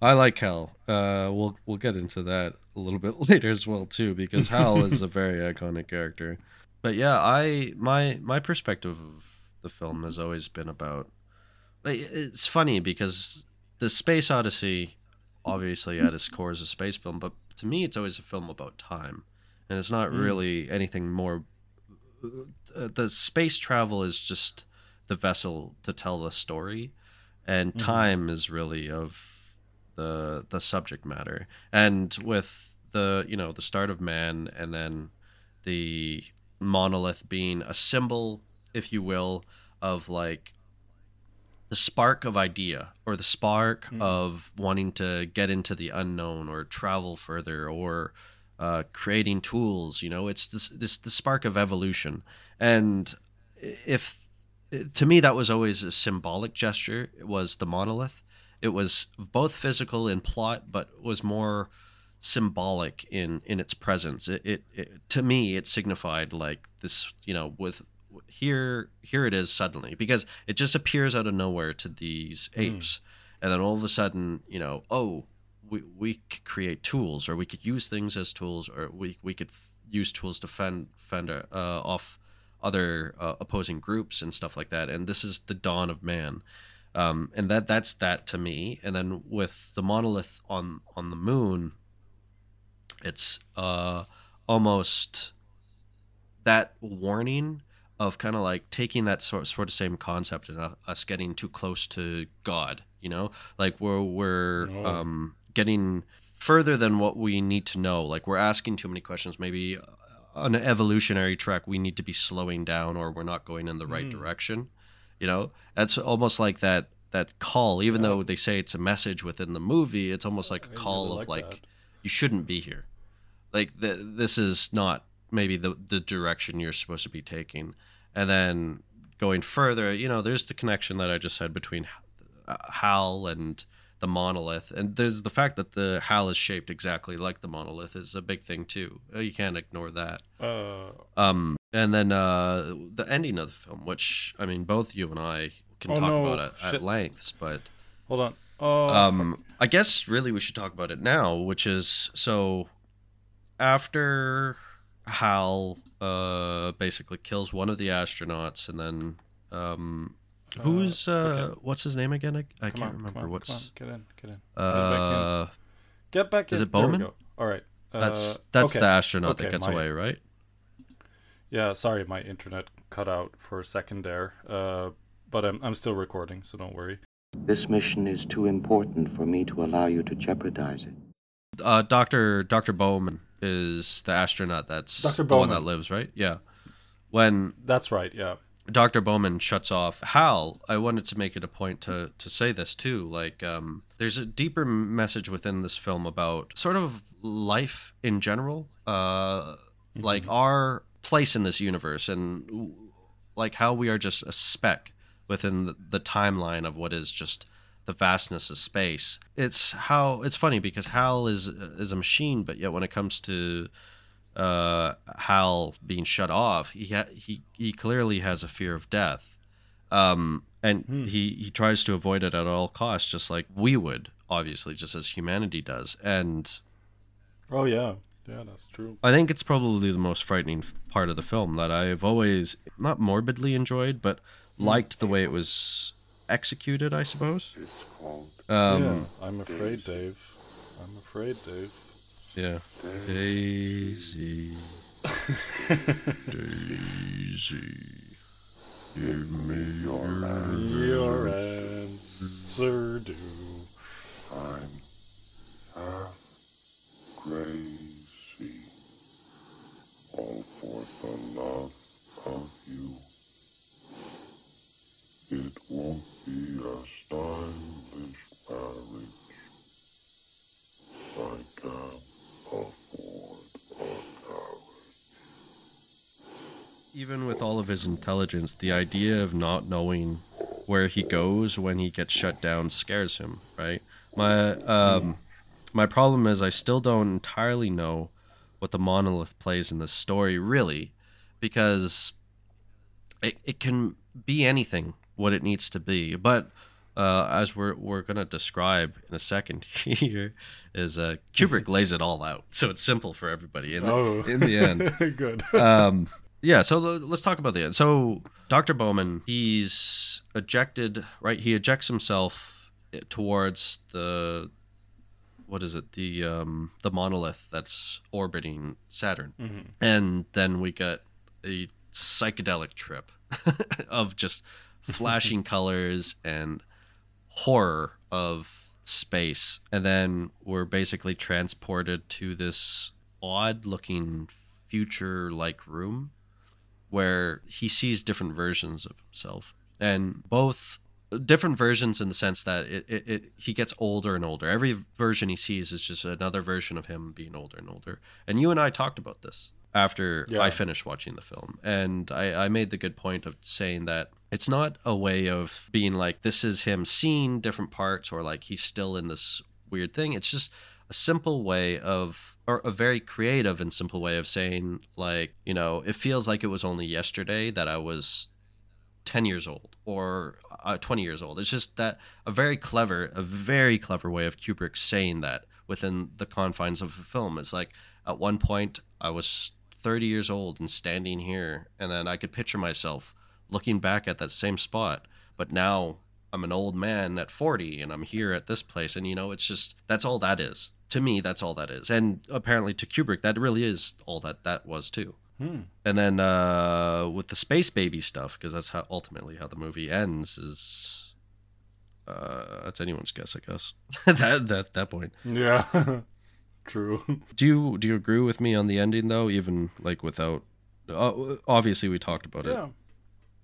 I like Hal. Uh, we'll we'll get into that a little bit later as well too, because Hal is a very iconic character. But yeah, I my my perspective of the film has always been about. Like, it's funny because the Space Odyssey, obviously at its core, is a space film, but to me, it's always a film about time, and it's not Mm. really anything more. Uh, the space travel is just the vessel to tell the story, and Mhm. time is really of the the subject matter. And with the you know the start of man, and then the monolith being a symbol, if you will, of like the spark of idea or the spark of wanting to get into the unknown or travel further or uh, creating tools. You know, it's this this the spark of evolution. And if to me that was always a symbolic gesture. It was the monolith. It was both physical in plot, but was more symbolic in in its presence. It, it, it to me it signified like this, you know, with here here it is suddenly because it just appears out of nowhere to these apes, and then all of a sudden, you know, oh, we we could create tools, or we could use things as tools, or we we could f- use tools to fend fend uh, off other uh, opposing groups and stuff like that. And this is the dawn of man. Um, and that that's that to me. And then with the monolith on on the moon, it's uh, almost that warning of kind of like taking that sort sort of same concept and uh, us getting too close to God. You know, like we're we're Oh. um, getting further than what we need to know. Like we're asking too many questions. Maybe uh, on an evolutionary track, we need to be slowing down, or we're not going in the right Mm. direction. You know, that's almost like that that call. Even Yeah. though they say it's a message within the movie, it's almost like a call really of like you shouldn't be here. Like th- this is not maybe the the direction you're supposed to be taking. And then going further, you know, there's the connection that I just said between uh, Hal and the monolith, and there's the fact that the Hal is shaped exactly like the monolith is a big thing too. Uh, You can't ignore that. uh, Um, and then uh, the ending of the film, which I mean, both you and I can Oh, talk no, about it at lengths, but hold on. Oh, um, I guess really we should talk about it now, which is so after Hal uh, basically kills one of the astronauts, and then um, who's uh, okay. what's his name again? I, I can't on, remember come on, what's come on, get in, get in. uh, Get back in. is it Bowman? All right. that's uh, that's okay. the astronaut Okay, that gets my- away, right? Yeah, sorry, my internet cut out for a second there. Uh, but I'm I'm still recording, so don't worry. This mission is too important for me to allow you to jeopardize it. Uh, Doctor Doctor Bowman is the astronaut that's Dr. the one that lives, right? Yeah. When That's right. Yeah. Dr. Bowman shuts off Hal, I wanted to make it a point to to say this too. Like, um, there's a deeper message within this film about sort of life in general, uh, like our place in this universe, and like how we are just a speck within the, the timeline of what is just the vastness of space. It's how it's funny because Hal is is a machine, but yet when it comes to uh, Hal being shut off, he ha- he he clearly has a fear of death, um, and he he tries to avoid it at all costs, just like we would, obviously, just as humanity does. And Oh yeah. Yeah, that's true. I think it's probably the most frightening part of the film that I've always not morbidly enjoyed, but liked the way it was executed. I suppose. Um, yeah, I'm afraid, Dave. I'm afraid, Dave. Yeah. Daisy. Daisy. Give me your Your answer do. I'm half crazy. All for the love of you. It won't I can't afford a even with all of his intelligence, the idea of not knowing where he goes when he gets shut down scares him, right? My um My problem is I still don't entirely know what the monolith plays in this story, really, because it, it can be anything what it needs to be. But uh, as we're we're gonna describe in a second here, is uh, Kubrick lays it all out, so it's simple for everybody in the, Oh. in the end. Good. um, yeah. So let's talk about the end. So Doctor Bowman, he's ejected. Right, he ejects himself towards the what is it the um the monolith that's orbiting Saturn, Mhm. and then we get a psychedelic trip of just flashing colors and horror of space. And then we're basically transported to this odd looking future like room where he sees different versions of himself. And both different versions in the sense that it, it, it he gets older and older. Every version he sees is just another version of him being older and older. And you and i talked about this after Yeah. i finished watching the film. And I, I made the good point of saying that it's not a way of being like this is him seeing different parts or like he's still in this weird thing. It's just a simple way of or a very creative and simple way of saying like you know it feels like it was only yesterday that i was 10 years old or uh, 20 years old. It's just that a very clever a very clever way of kubrick saying that within the confines of a film. It's like at one point i was 30 years old and standing here and then i could picture myself looking back at that same spot but now i'm an old man at 40 and i'm here at this place and you know it's just that's all that is to me that's all that is and apparently to kubrick that really is all that that was too Hmm. and then uh, with the space baby stuff, because that's how ultimately how the movie ends is. Uh, that's anyone's guess, I guess. that that that point. Yeah. True. Do you do you agree with me on the ending though? Even like without, uh, obviously we talked about it. Yeah. it,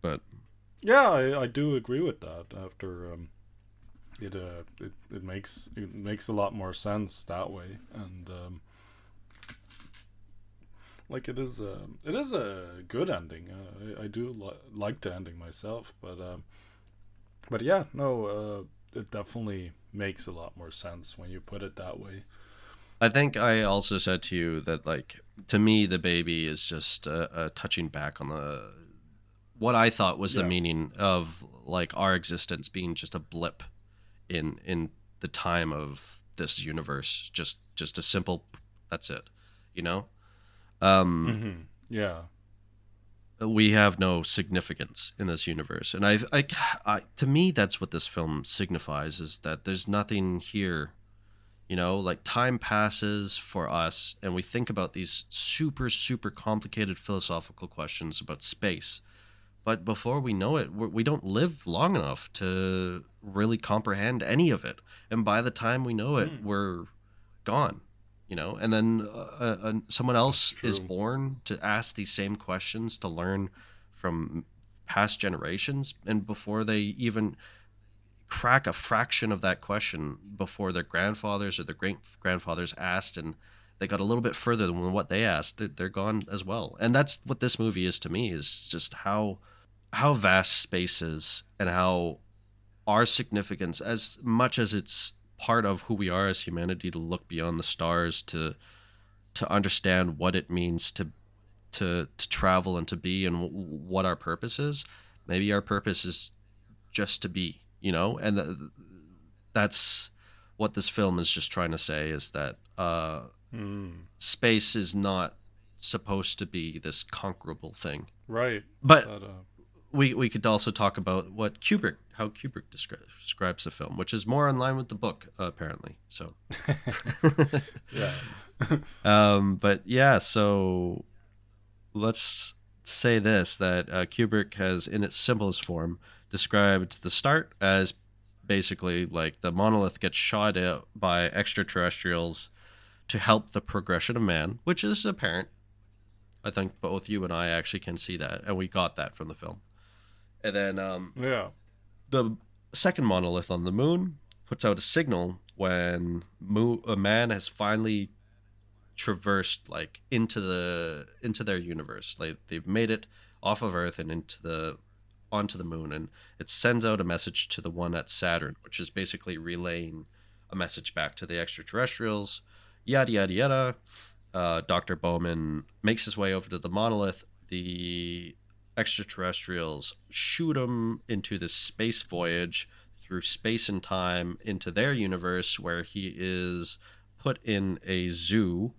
but Yeah, I, I do agree with that. After um, it, uh, it it makes it makes a lot more sense that way, and um, like it is a it is a good ending. Uh, I, I do li- like the ending myself, but um, but yeah, no, uh, it definitely makes a lot more sense when you put it that way. I think I also said to you that like to me the baby is just a, a touching back on the what I thought was the Yeah. meaning of like our existence being just a blip in in the time of this universe. Just just a simple that's it you know? Um hmm Yeah, we have no significance in this universe. And I've, I, I to me that's what this film signifies is that there's nothing here you know like time passes for us and we think about these super super complicated philosophical questions about space. But before we know it we're, we don't live long enough to really comprehend any of it. And by the time we know it we're gone you know? And then uh, uh, someone else is born to ask these same questions to learn from past generations and before they even crack a fraction of that question before their grandfathers or their great grandfathers asked and they got a little bit further than what they asked they're, they're gone as well. And that's what this movie is to me is just how how vast space is and how our significance as much as it's part of who we are as humanity to look beyond the stars to to understand what it means to to to travel and to be and w- what our purpose is. Maybe our purpose is just to be you know and th- that's what this film is just trying to say is that uh mm. space is not supposed to be this conquerable thing right. but That, uh, we we could also talk about what Kubrick how Kubrick descri- describes the film, which is more in line with the book uh, apparently. So, yeah. um, but yeah, so let's say this that uh, Kubrick has, in its simplest form, described the start as basically like the monolith gets shot out by extraterrestrials to help the progression of man, which is apparent. I think both you and I actually can see that, and we got that from the film. And then um, Yeah. the second monolith on the moon puts out a signal when mo- a man has finally traversed like into the into their universe like they've made it off of earth and into the onto the moon and it sends out a message to the one at saturn which is basically relaying a message back to the extraterrestrials. Yada yada yada. Uh, Dr. Bowman makes his way over to the monolith. The extraterrestrials shoot him into this space voyage through space and time into their universe, where he is put in a zoo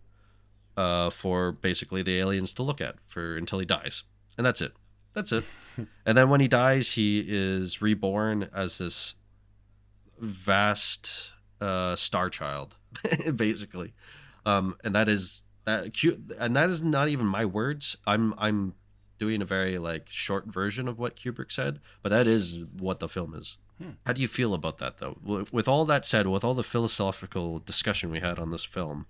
uh, for basically the aliens to look at for until he dies, and that's it. That's it. and then when he dies, he is reborn as this vast uh, star child, basically. Um, and that is that cute, and that is not even my words. I'm I'm doing a very like short version of what Kubrick said, but that is what the film is. Hmm. How do you feel about that though? With- With all that said, with all the philosophical discussion we had on this film,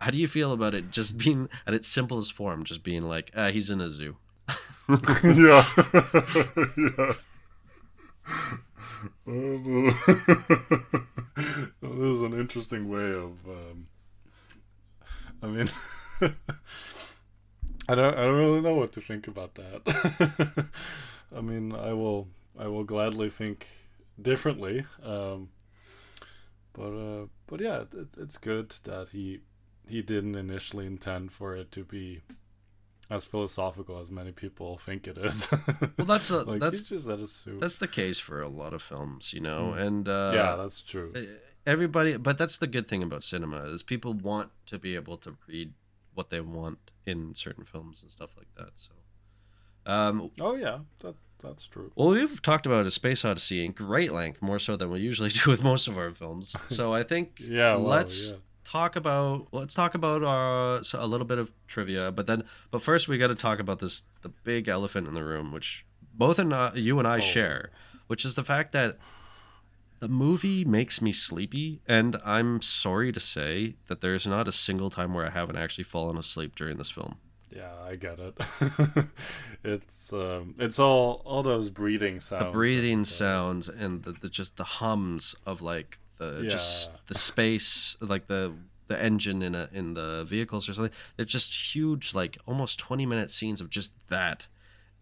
how do you feel about it just being at its simplest form, just being like, ah, he's in a zoo? yeah. yeah. Um, this is an interesting way of. Um, I mean, I don't. I don't really know what to think about that. I mean, I will. I will gladly think differently. Um, but uh, but yeah, it, it's good that he he didn't initially intend for it to be as philosophical as many people think it is. Well, that's a, like, that's just at a zoo. that's the case for a lot of films, you know, Mm. and uh, yeah, that's true. everybody. But that's the good thing about cinema is people want to be able to read what they want in certain films and stuff like that. So, um, Oh yeah, that that's true. well, we've talked about a Space Odyssey in great length, more so than we usually do with most of our films. So I think Yeah, well, let's yeah. Talk about let's talk about uh so a little bit of trivia, but then but first we got to talk about this the big elephant in the room, which both and uh, you and I Oh. share, which is the fact that the movie makes me sleepy, and I'm sorry to say that there's not a single time where I haven't actually fallen asleep during this film. Yeah, I get it. it's um, it's all all those breathing sounds. the breathing sounds and the, the just the hums of like the just the space like the the engine in a in the vehicles or something. They're just huge like almost 20 minute scenes of just that.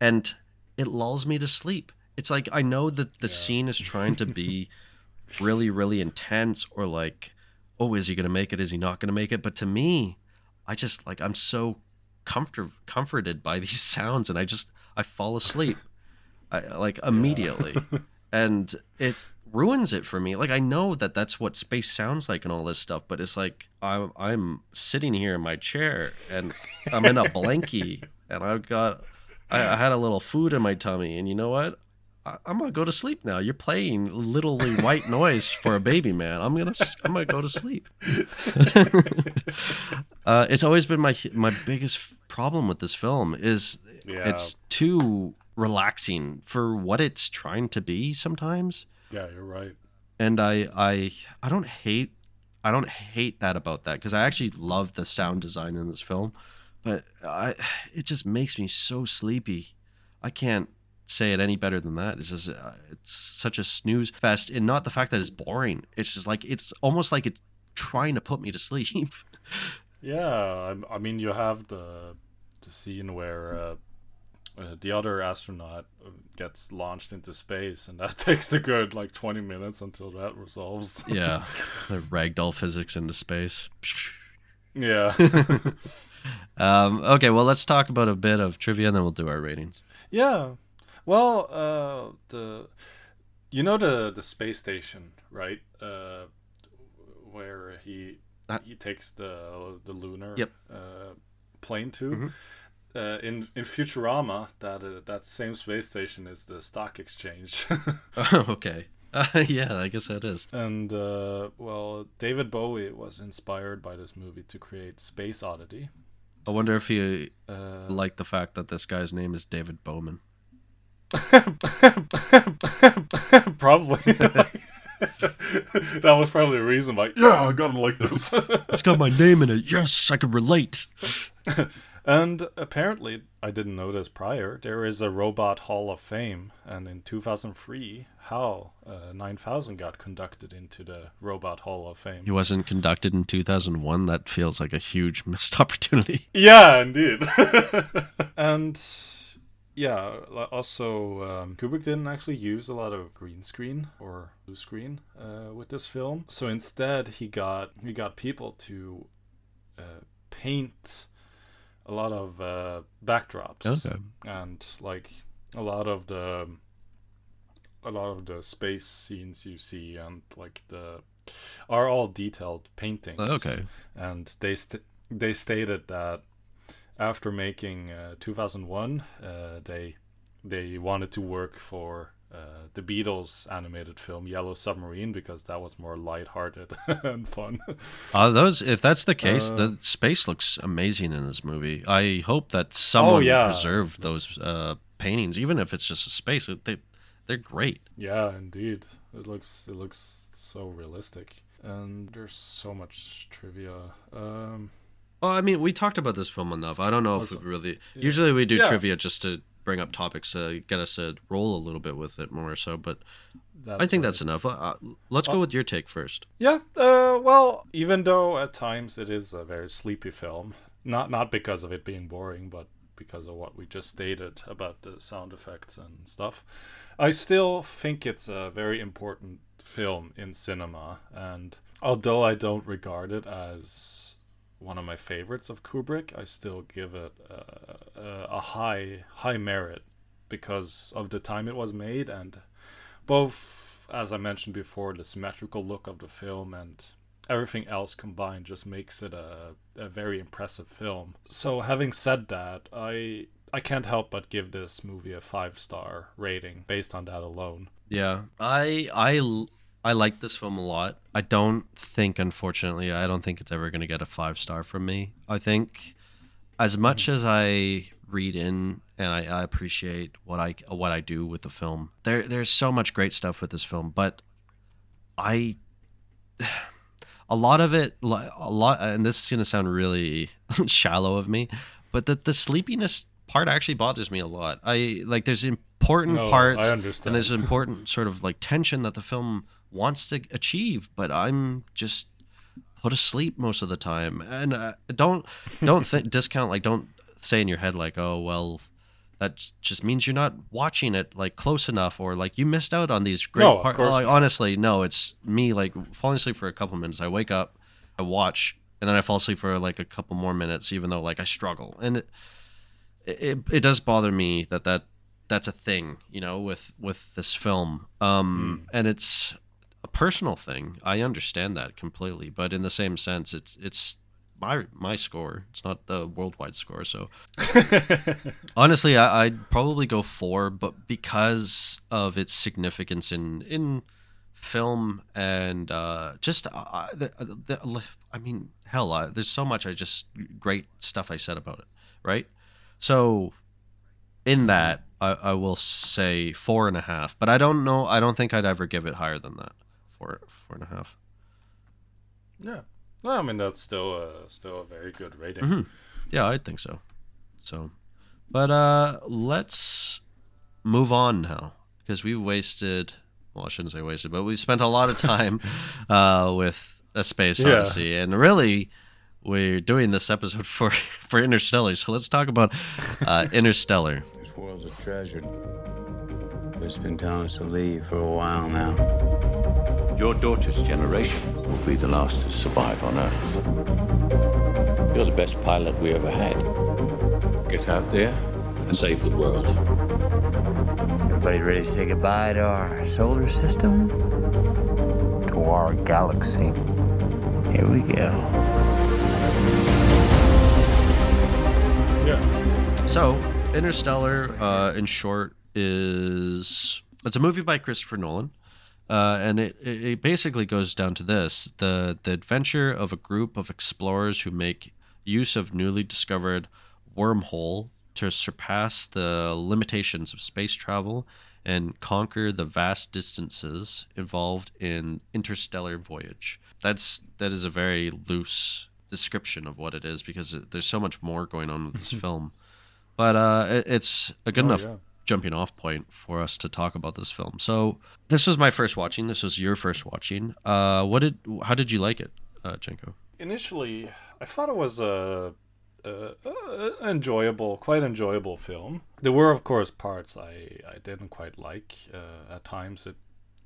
And it lulls me to sleep. It's like i know that the scene is trying to be really really intense or like oh is he gonna make it? Is he not gonna make it? But to me i just like i'm so comfort comforted by these sounds and i just i fall asleep. I, like immediately. And it ruins it for me. Like i know that that's what space sounds like and all this stuff but it's like i'm i'm sitting here in my chair and i'm in a blankie and i've got I, I had a little food in my tummy and you know what? I, i'm gonna go to sleep now. You're playing literally white noise for a baby man. I'm gonna i'm gonna go to sleep. Uh, it's always been my my biggest problem with this film is Yeah. it's too relaxing for what it's trying to be sometimes Yeah, you're right. and i i i don't hate i don't hate that about that because i actually love the sound design in this film but i it just makes me so sleepy. I can't say it any better than that. It's just uh, it's such a snooze fest and not the fact that it's boring. It's just like it's almost like it's trying to put me to sleep. Yeah, I, I mean, you have the the scene where uh, uh, the other astronaut uh, gets launched into space, and that takes a good like twenty minutes until that resolves. yeah the ragdoll physics into space yeah. um, okay well let's talk about a bit of trivia and then we'll do our ratings Yeah. Well, uh, the you know the the space station, right? Uh, where he Uh, he takes the the lunar Yep. uh, plane to. Mhm. Uh, in in Futurama, that uh, that same space station is the stock exchange. Oh, okay. Uh, yeah, I guess that is. and uh, well, David Bowie was inspired by this movie to create Space Oddity. I wonder if he Uh, liked the fact that this guy's name is David Bowman. probably. that was probably the reason. Like, yeah, I gotta like this. It's got my name in it. Yes, I can relate. And apparently, I didn't know this prior. There is a Robot Hall of Fame, and in 2003, HAL uh, 9000 got conducted into the Robot Hall of Fame. He wasn't conducted in 2001. That feels like a huge missed opportunity. Yeah, indeed. and yeah, also um, Kubrick didn't actually use a lot of green screen or blue screen uh, with this film. So instead, he got he got people to uh, paint a lot of uh, backdrops Okay. and like a lot of the a lot of the space scenes you see and like the are all detailed paintings. Okay. And they st- they stated that after making uh, 2001, uh, they they wanted to work for uh, the Beatles animated film Yellow Submarine because that was more lighthearted and fun. Uh, those, if that's the case, Uh, the space looks amazing in this movie. I hope that someone Oh, yeah. preserved those uh, paintings, even if it's just a space. They, they're great. yeah, indeed, it looks it looks so realistic, and there's so much trivia. Um, Well, I mean, we talked about this film enough. I don't know if we really. yeah. Usually, we do Yeah. trivia just to bring up topics to get us to roll a little bit with it more. So, but I think right. that's enough. Uh, let's go Uh, with your take first. Yeah, uh, well, even though at times it is a very sleepy film, not not because of it being boring, but because of what we just stated about the sound effects and stuff, I still think it's a very important film in cinema. And although I don't regard it as one of my favorites of Kubrick, I still give it uh, a, a high high merit because of the time it was made and both as i mentioned before the symmetrical look of the film and everything else combined just makes it a, a very impressive film. So having said that i i can't help but give this movie a five star rating based on that alone. Yeah, I I I like this film a lot. I don't think, unfortunately, I don't think it's ever going to get a five star from me. I think, as much as I read in and I, I appreciate what I what I do with the film, there there's so much great stuff with this film, but I a lot of it a lot and this is going to sound really shallow of me but the, the sleepiness part actually bothers me a lot i like there's important No, parts and there's important sort of like tension that the film wants to achieve but i'm just put asleep most of the time. And uh, don't don't think discount like don't say in your head like oh well that just means you're not watching it like close enough or like you missed out on these great No, parts like honestly no it's me like falling asleep for a couple minutes. I wake up i watch and then i fall asleep for like a couple more minutes even though like i struggle. And it it, it does bother me that that that's a thing you know with with this film. Um and it's a personal thing i understand that completely but in the same sense it's it's my my score. It's not the worldwide score so. Honestly I, i'd probably go four but because of its significance in in film and uh just uh, the, the, i mean hell uh, there's so much i just great stuff i said about it right? So in that I, I will say four and a half but i don't know i don't think i'd ever give it higher than that four four and a half yeah well, i mean that's still a still a very good rating Mhm. Yeah, I think so. So, but uh let's move on now because we've wasted. Well, I shouldn't say wasted, but we've spent a lot of time uh, with a space Yeah. odyssey, and really, we're doing this episode for for Interstellar. So let's talk about uh, Interstellar. This world's a treasure. It's been telling us to leave for a while now. Your daughter's generation will be the last to survive on Earth. You're the best pilot we ever had. Get out there and save the world. Everybody ready to say goodbye to our solar system? To our galaxy. Here we go. yeah So, Interstellar, uh, in short, is it's a movie by Christopher Nolan, uh, and it, it basically goes down to this: the the adventure of a group of explorers who make use of newly discovered wormhole to surpass the limitations of space travel and conquer the vast distances involved in interstellar voyage. That's that is a very loose description of what it is because it, there's so much more going on with this film. But uh, it, it's a good Oh, enough yeah. Jumping off point for us to talk about this film. So this was my first watching. This was your first watching. Uh, what did? How did you like it, uh, Jenko? initially i thought it was a uh, uh, enjoyable, quite enjoyable film. There were, of course, parts I, I didn't quite like. Uh, at times, it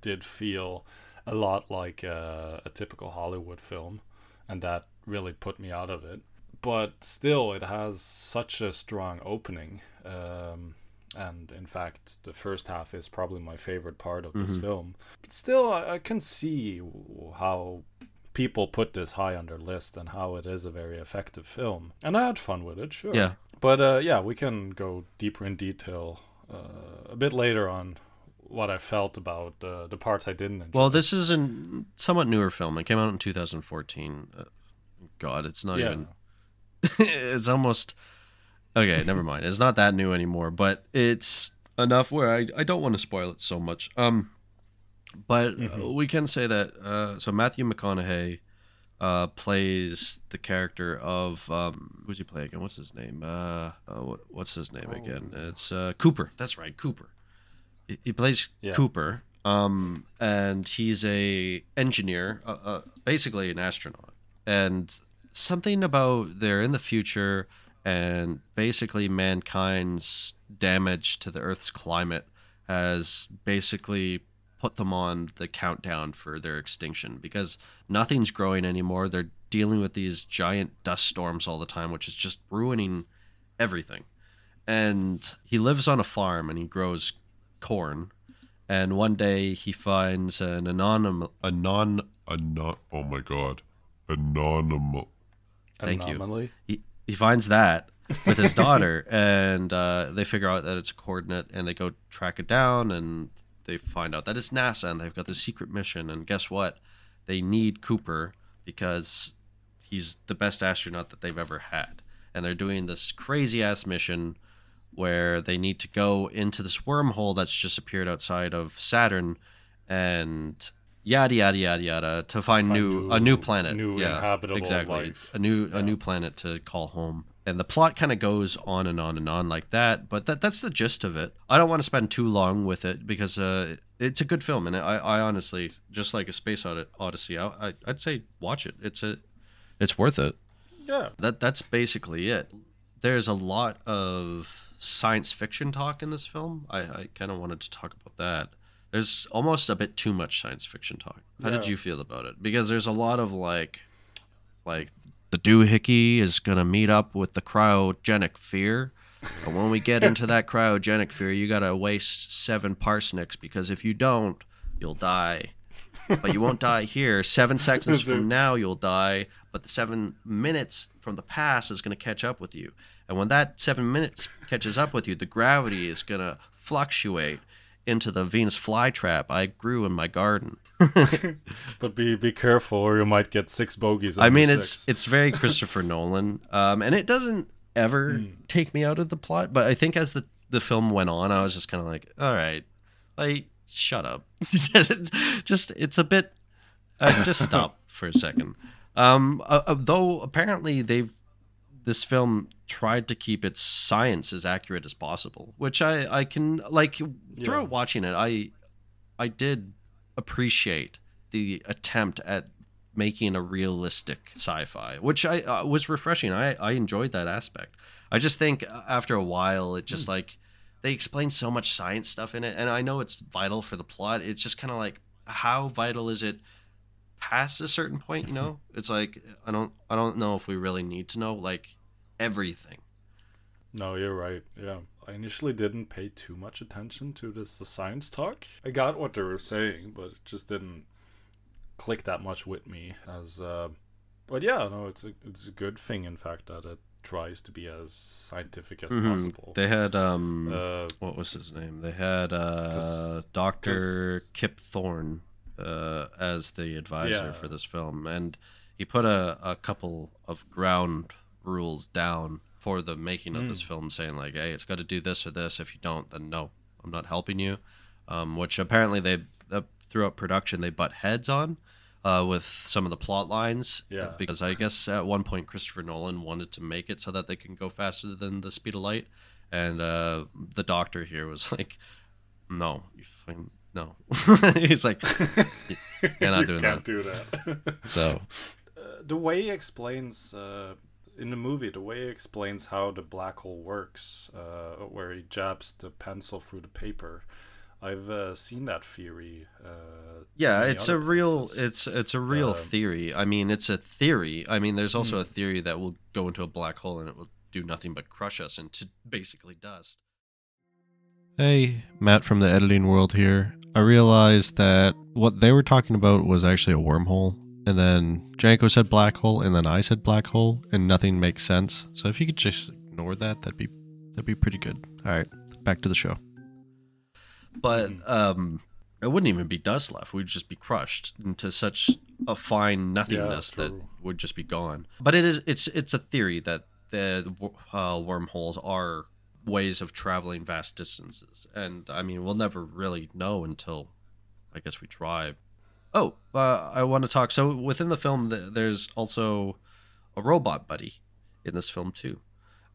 did feel a lot like uh, a typical Hollywood film, and that really put me out of it. But still, it has such a strong opening. Um, and in fact, the first half is probably my favorite part of this Mhm. film. But still, I, I can see how people put this high on their list and how it is a very effective film. And I had fun with it, sure. Yeah. But uh, yeah, we can go deeper in detail uh, a bit later on what I felt about uh, the parts I didn't enjoy. Well, this is a somewhat newer film. It came out in 2014. Uh, God, it's not Yeah. even. it's almost. Okay, never mind. It's not that new anymore, but it's enough where I, I don't want to spoil it so much. Um, but uh, Mhm. we can say that. Uh, so Matthew McConaughey uh, plays the character of um, who's he play again? What's his name? Uh, uh what's his name again? It's uh, Cooper. That's right, Cooper. He, he plays Yeah. Cooper, um, and he's a engineer, uh, uh, basically an astronaut. And something about they're in the future, and basically mankind's damage to the Earth's climate has basically put them on the countdown for their extinction because nothing's growing anymore. They're dealing with these giant dust storms all the time, which is just ruining everything. And he lives on a farm and he grows corn. And one day he finds an anonymous, anon, anon, Oh my god. Anonymous. Thank Anomaly? you. He, he finds that with his daughter, and uh, they figure out that it's a coordinate, and they go track it down, and they find out that it's NASA, and they've got this secret mission. And guess what? They need Cooper because he's the best astronaut that they've ever had, and they're doing this crazy ass mission where they need to go into this wormhole that's just appeared outside of Saturn, and yada yada yada yada to find, Find new, new- a new planet, new yeah, inhabitable exactly life. a new a new planet to call home. And the plot kind of goes on and on and on like that, but that that's the gist of it. I don't want to spend too long with it because uh, it's a good film, and I, I honestly just like a space Od- odyssey. I, I I'd say watch it. It's a it's worth it. Yeah. That that's basically it. There's a lot of science fiction talk in this film. I, I kind of wanted to talk about that. There's almost a bit too much science fiction talk. How did you feel about it? Because there's a lot of like, like the doohickey is gonna meet up with the cryogenic fear. But when we get into that cryogenic fear, you gotta waste seven parsniks because if you don't, you'll die. But you won't die here. Seven seconds from now, you'll die. But the seven minutes from the past is going to catch up with you. And when that seven minutes catches up with you, the gravity is going to fluctuate into the Venus flytrap I grew in my garden. But be be careful, or you might get six bogeys. I mean, it's six. it's very Christopher Nolan, um, and it doesn't ever Hmm. take me out of the plot. But I think as the the film went on, I was just kind of like, all right, like shut up, just it's a bit. Uh, just stop for a second. Um, uh, uh, though apparently they've this film tried to keep its science as accurate as possible, which I I can like throughout watching it, I I did appreciate the attempt at making a realistic sci-fi, which I uh, was refreshing. I I enjoyed that aspect. I just think after a while, it just like they explain so much science stuff in it, and I know it's vital for the plot. It's just kind of like how vital is it past a certain point? You know, it's like I don't I don't know if we really need to know like everything. No, you're right. Yeah. I initially didn't pay too much attention to this the science talk. I got what they were saying, but it just didn't click that much with me as uh but yeah, no, it's a it's a good thing in fact that it tries to be as scientific as Mhm. possible. They had um Uh, what was his name? They had uh Doctor Kip Thorne uh as the advisor Yeah. for this film, and he put a, a couple of ground rules down for the making of this Mm. film, saying like, "Hey, it's got to do this or this. If you don't, then no, I'm not helping you." Um, which apparently they uh, throughout production they butt heads on. Uh, with some of the plot lines, Yeah. because I guess at one point Christopher Nolan wanted to make it so that they can go faster than the speed of light, and uh, the doctor here was like, "No, you fucking no." He's like, "You're not You doing can't that." do that. So uh, the way he explains uh, in the movie, the way he explains how the black hole works, uh, where he jabs the pencil through the paper, I've uh, seen that theory. Uh, yeah, it's a other real it's it's a real Um, theory. I mean, it's a theory. I mean, there's also Mm. a theory that will go into a black hole and it will do nothing but crush us into basically dust. Hey, Matt from the editing world here. I realized that what they were talking about was actually a wormhole, and then Janko said black hole, and then I said black hole, and nothing makes sense. So if you could just ignore that, that'd be that'd be pretty good. All right, back to the show. But um, it wouldn't even be dust left. We'd just be crushed into such a fine nothingness that would just be gone. But it is it's it's a theory that the uh, wormholes are ways of traveling vast distances, and I mean we'll never really know until I guess we try. Oh, uh, I want to talk. So within the film, th- there's also a robot buddy in this film too.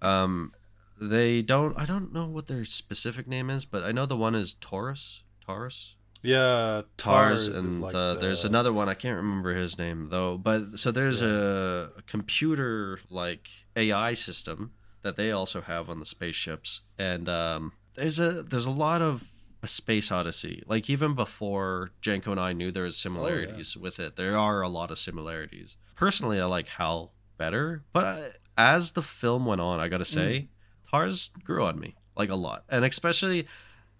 Um, they don't. I don't know what their specific name is, but I know the one is Taurus. Taurus. Yeah, Tars, and like uh, there's another one I can't remember his name though. But so there's a, a computer like AI system that they also have on the spaceships, and um, there's a there's a lot of a space odyssey. Like even before Janko and I knew there was similarities with it, there are a lot of similarities. Personally, I like Hal better, but I, as the film went on, I gotta say, Tars grew on me like a lot, and especially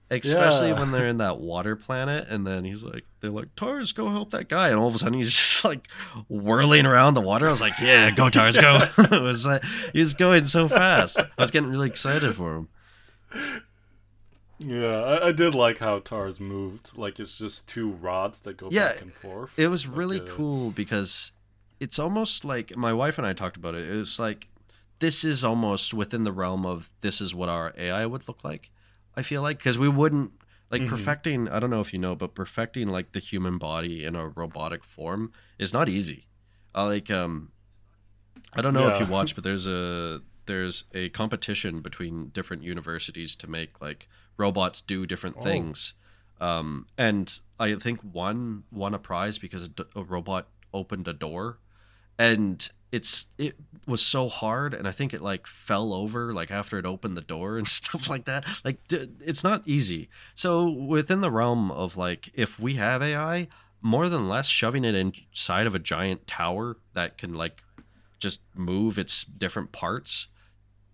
especially Yeah. when they're in that water planet and then he's like they're like tars go help that guy and all of a sudden he's just like whirling around the water. I was like yeah go tars go. It was like he was going so fast. I was getting really excited for him. Yeah, I, I did like how Tars moved. Like it's just two rods that go yeah back and forth. it was Like, really uh, cool because it's almost like my wife and i talked about it. It was like this is almost within the realm of this is what our ai would look like i feel like because we wouldn't like Mhm. perfecting i don't know if you know but perfecting like the human body in a robotic form is not easy uh, like um i don't know if you watch but there's a there's a competition between different universities to make like robots do different Oh. things um and i think one won a prize because a, d- a robot opened a door and it's it was so hard and i think it like fell over like after it opened the door and stuff like that. Like d- it's not easy. So within the realm of like if we have ai more than less shoving it inside of a giant tower that can like just move its different parts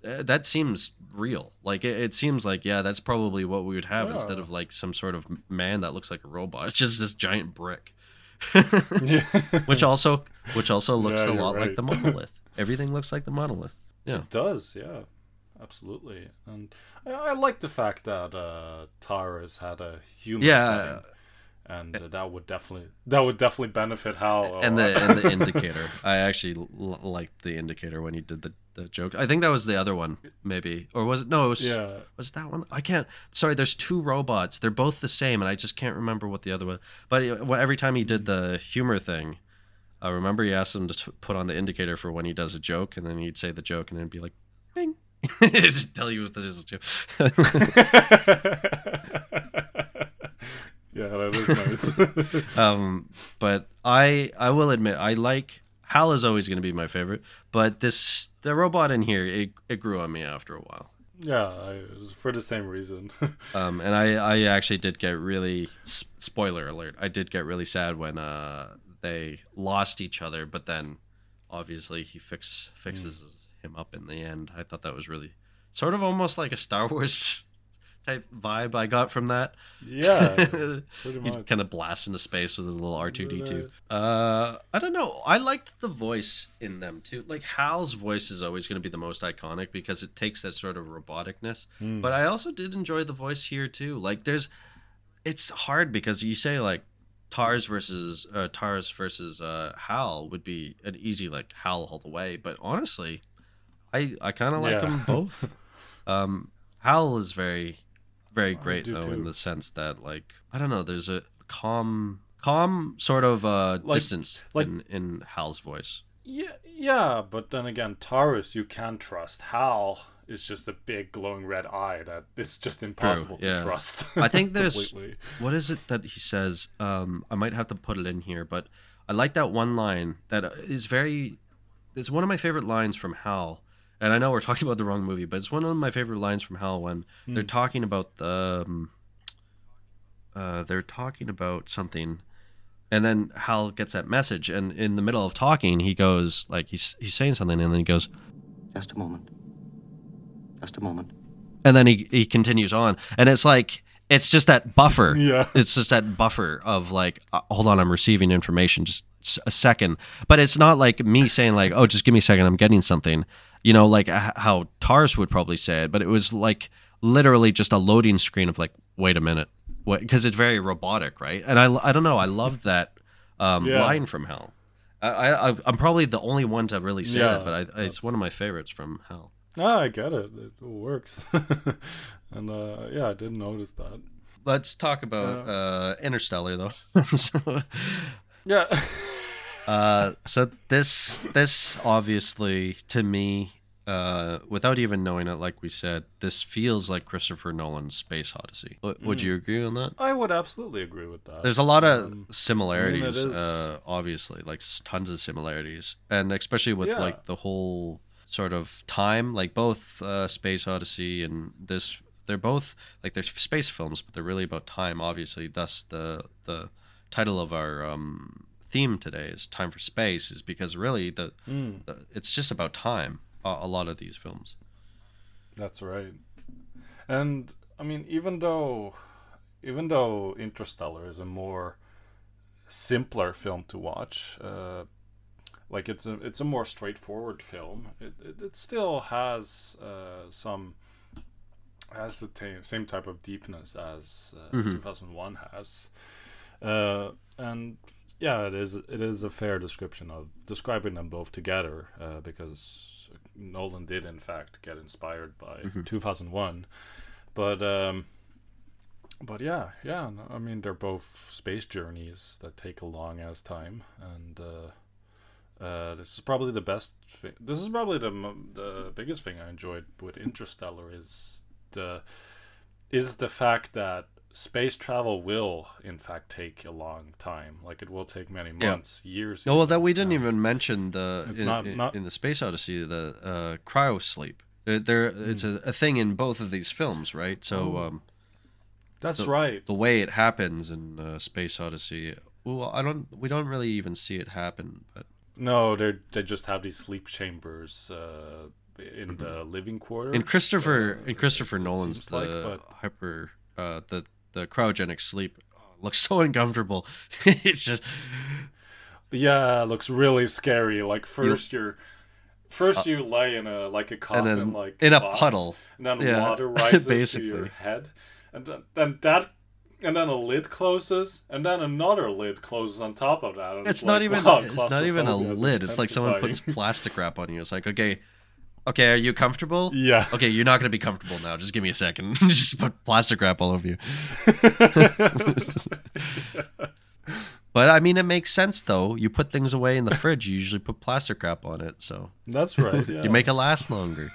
uh, that seems real. Like it, it seems like yeah that's probably what we would have instead of like some sort of man that looks like a robot. It's just this giant brick which also which also looks Yeah, a lot like the monolith. Everything looks like the monolith. Yeah. It does, yeah, absolutely. And I, I like the fact that uh, Tars had a human Yeah. setting, and uh, that would definitely that would definitely benefit how and the and the indicator. I actually l- liked the indicator when he did the, the joke. I think that was the other one maybe. Or was it no it was Yeah. was it that one? I can't sorry there's two robots. They're both the same and i just can't remember what the other one but it- every time he did the humor thing i remember he asked him to t- put on the indicator for when he does a joke and then he'd say the joke and then it'd be like bing. Just tell you if this is joke yeah, that is nice. um, but I I will admit I like Hal is always going to be my favorite, but this the robot in here it, it grew on me after a while. yeah, I, for the same reason. Um, and I I actually did get really spoiler alert. I did get really sad when uh they lost each other, but then obviously he fix fixes him up in the end. I thought that was really sort of almost like a Star Wars type vibe I got from that. Yeah, He's much. kind of blast into space with his little R two D two. Uh, I don't know. I liked the voice in them too. Like Hal's voice is always going to be the most iconic because it takes that sort of roboticness. Hmm. But I also did enjoy the voice here too. Like there's, it's hard because you say like Tars versus uh, Tars versus uh, Hal would be an easy like Hal all the way. But honestly, I I kind of like Yeah. them both. Um, Hal is very, very great though in the sense that like I don't know, there's a calm, calm sort of uh Like- distance like- in in Hal's voice. Yeah, yeah, but then again, Taurus you can trust. Hal is just a big glowing red eye that is just impossible to yeah. trust. I think there's what is it that he says? Um, I might have to put it in here, but I like that one line that is very it's one of my favorite lines from Hal. And I know we're talking about the wrong movie, but it's one of my favorite lines from Hal when Hmm. they're talking about the. Um, uh, they're talking about something, and then Hal gets that message, and in the middle of talking, he goes like he's he's saying something, and then he goes, Just a moment. Just a moment. and then he he continues on, and it's like it's just that buffer. Yeah. it's just that buffer of like, uh, hold on, I'm receiving information, just a second. But it's not like me saying like, oh, just give me a second, I'm getting something. You know, like how Tars would probably say it, but it was like literally just a loading screen of like, wait a minute, what? Because it's very robotic, right? And I I don't know, I love that um, Yeah. line from Hal. I, I I'm probably the only one to really say Yeah. it, but I, it's one of my favorites from Hal. Ah, I get it. It works. and uh, yeah, I didn't notice that. Let's talk about uh, Interstellar, though. so, Yeah. uh, so this this obviously to me, uh, without even knowing it, like we said, this feels like Christopher Nolan's Space Odyssey. W- Would Mm. you agree on that? I would absolutely agree with that. There's a lot of Um, similarities, I mean, uh, obviously, like tons of similarities, and especially with Yeah. like the whole sort of time, like both uh, Space Odyssey and this, they're both like they're space films, but they're really about time. Obviously, thus the the title of our um, theme today is "Time for Space," is because really the, Mm. the it's just about time. A, a lot of these films. That's right. And I mean, even though, even though Interstellar is a more simpler film to watch, uh, like it's a it's a more straightforward film. It it, it still has uh, some has the ta- same type of deepness as uh, Mhm. 2001 has, uh, and yeah, it is it is a fair description of describing them both together uh, because Nolan did in fact get inspired by Mhm. 2001, but um, but yeah, yeah, I mean they're both space journeys that take a long ass time, and uh, uh, this is probably the best. Thi- this is probably the the biggest thing I enjoyed with Interstellar is the is the fact that space travel will in fact take a long time. Like it will take many Yeah. months, years. Oh well, that we didn't even mention the in, not- not- in the Space Odyssey the uh, cryo sleep. There, it's a, a thing in both of these films, right? So, Hmm. Oh. um, That's the- right. The way it happens in uh, Space Odyssey, well, I don't, we don't really even see it happen, but No, they they just have these sleep chambers uh, in the living quarters. in Christopher, uh, in Christopher Nolan's the like, but hyper, uh, the the cryogenic sleep oh, looks so uncomfortable. it's just Yeah, it looks really scary. Like first you're first Uh, you lay in a like a coffin then like in a box, puddle. and then Yeah, water rises to your head, and then, then that and then a lid closes, and then another lid closes on top of that. and it's not like, even wow, it's not even a lid. It's like someone puts plastic wrap on you. It's like, okay, okay, are you comfortable? Yeah. Okay, you're not gonna be comfortable now. Just give me a second. Just put plastic wrap all over you. but I mean, it makes sense though. You put things away in the fridge. You usually put plastic wrap on it, so That's right, yeah. you make it last longer.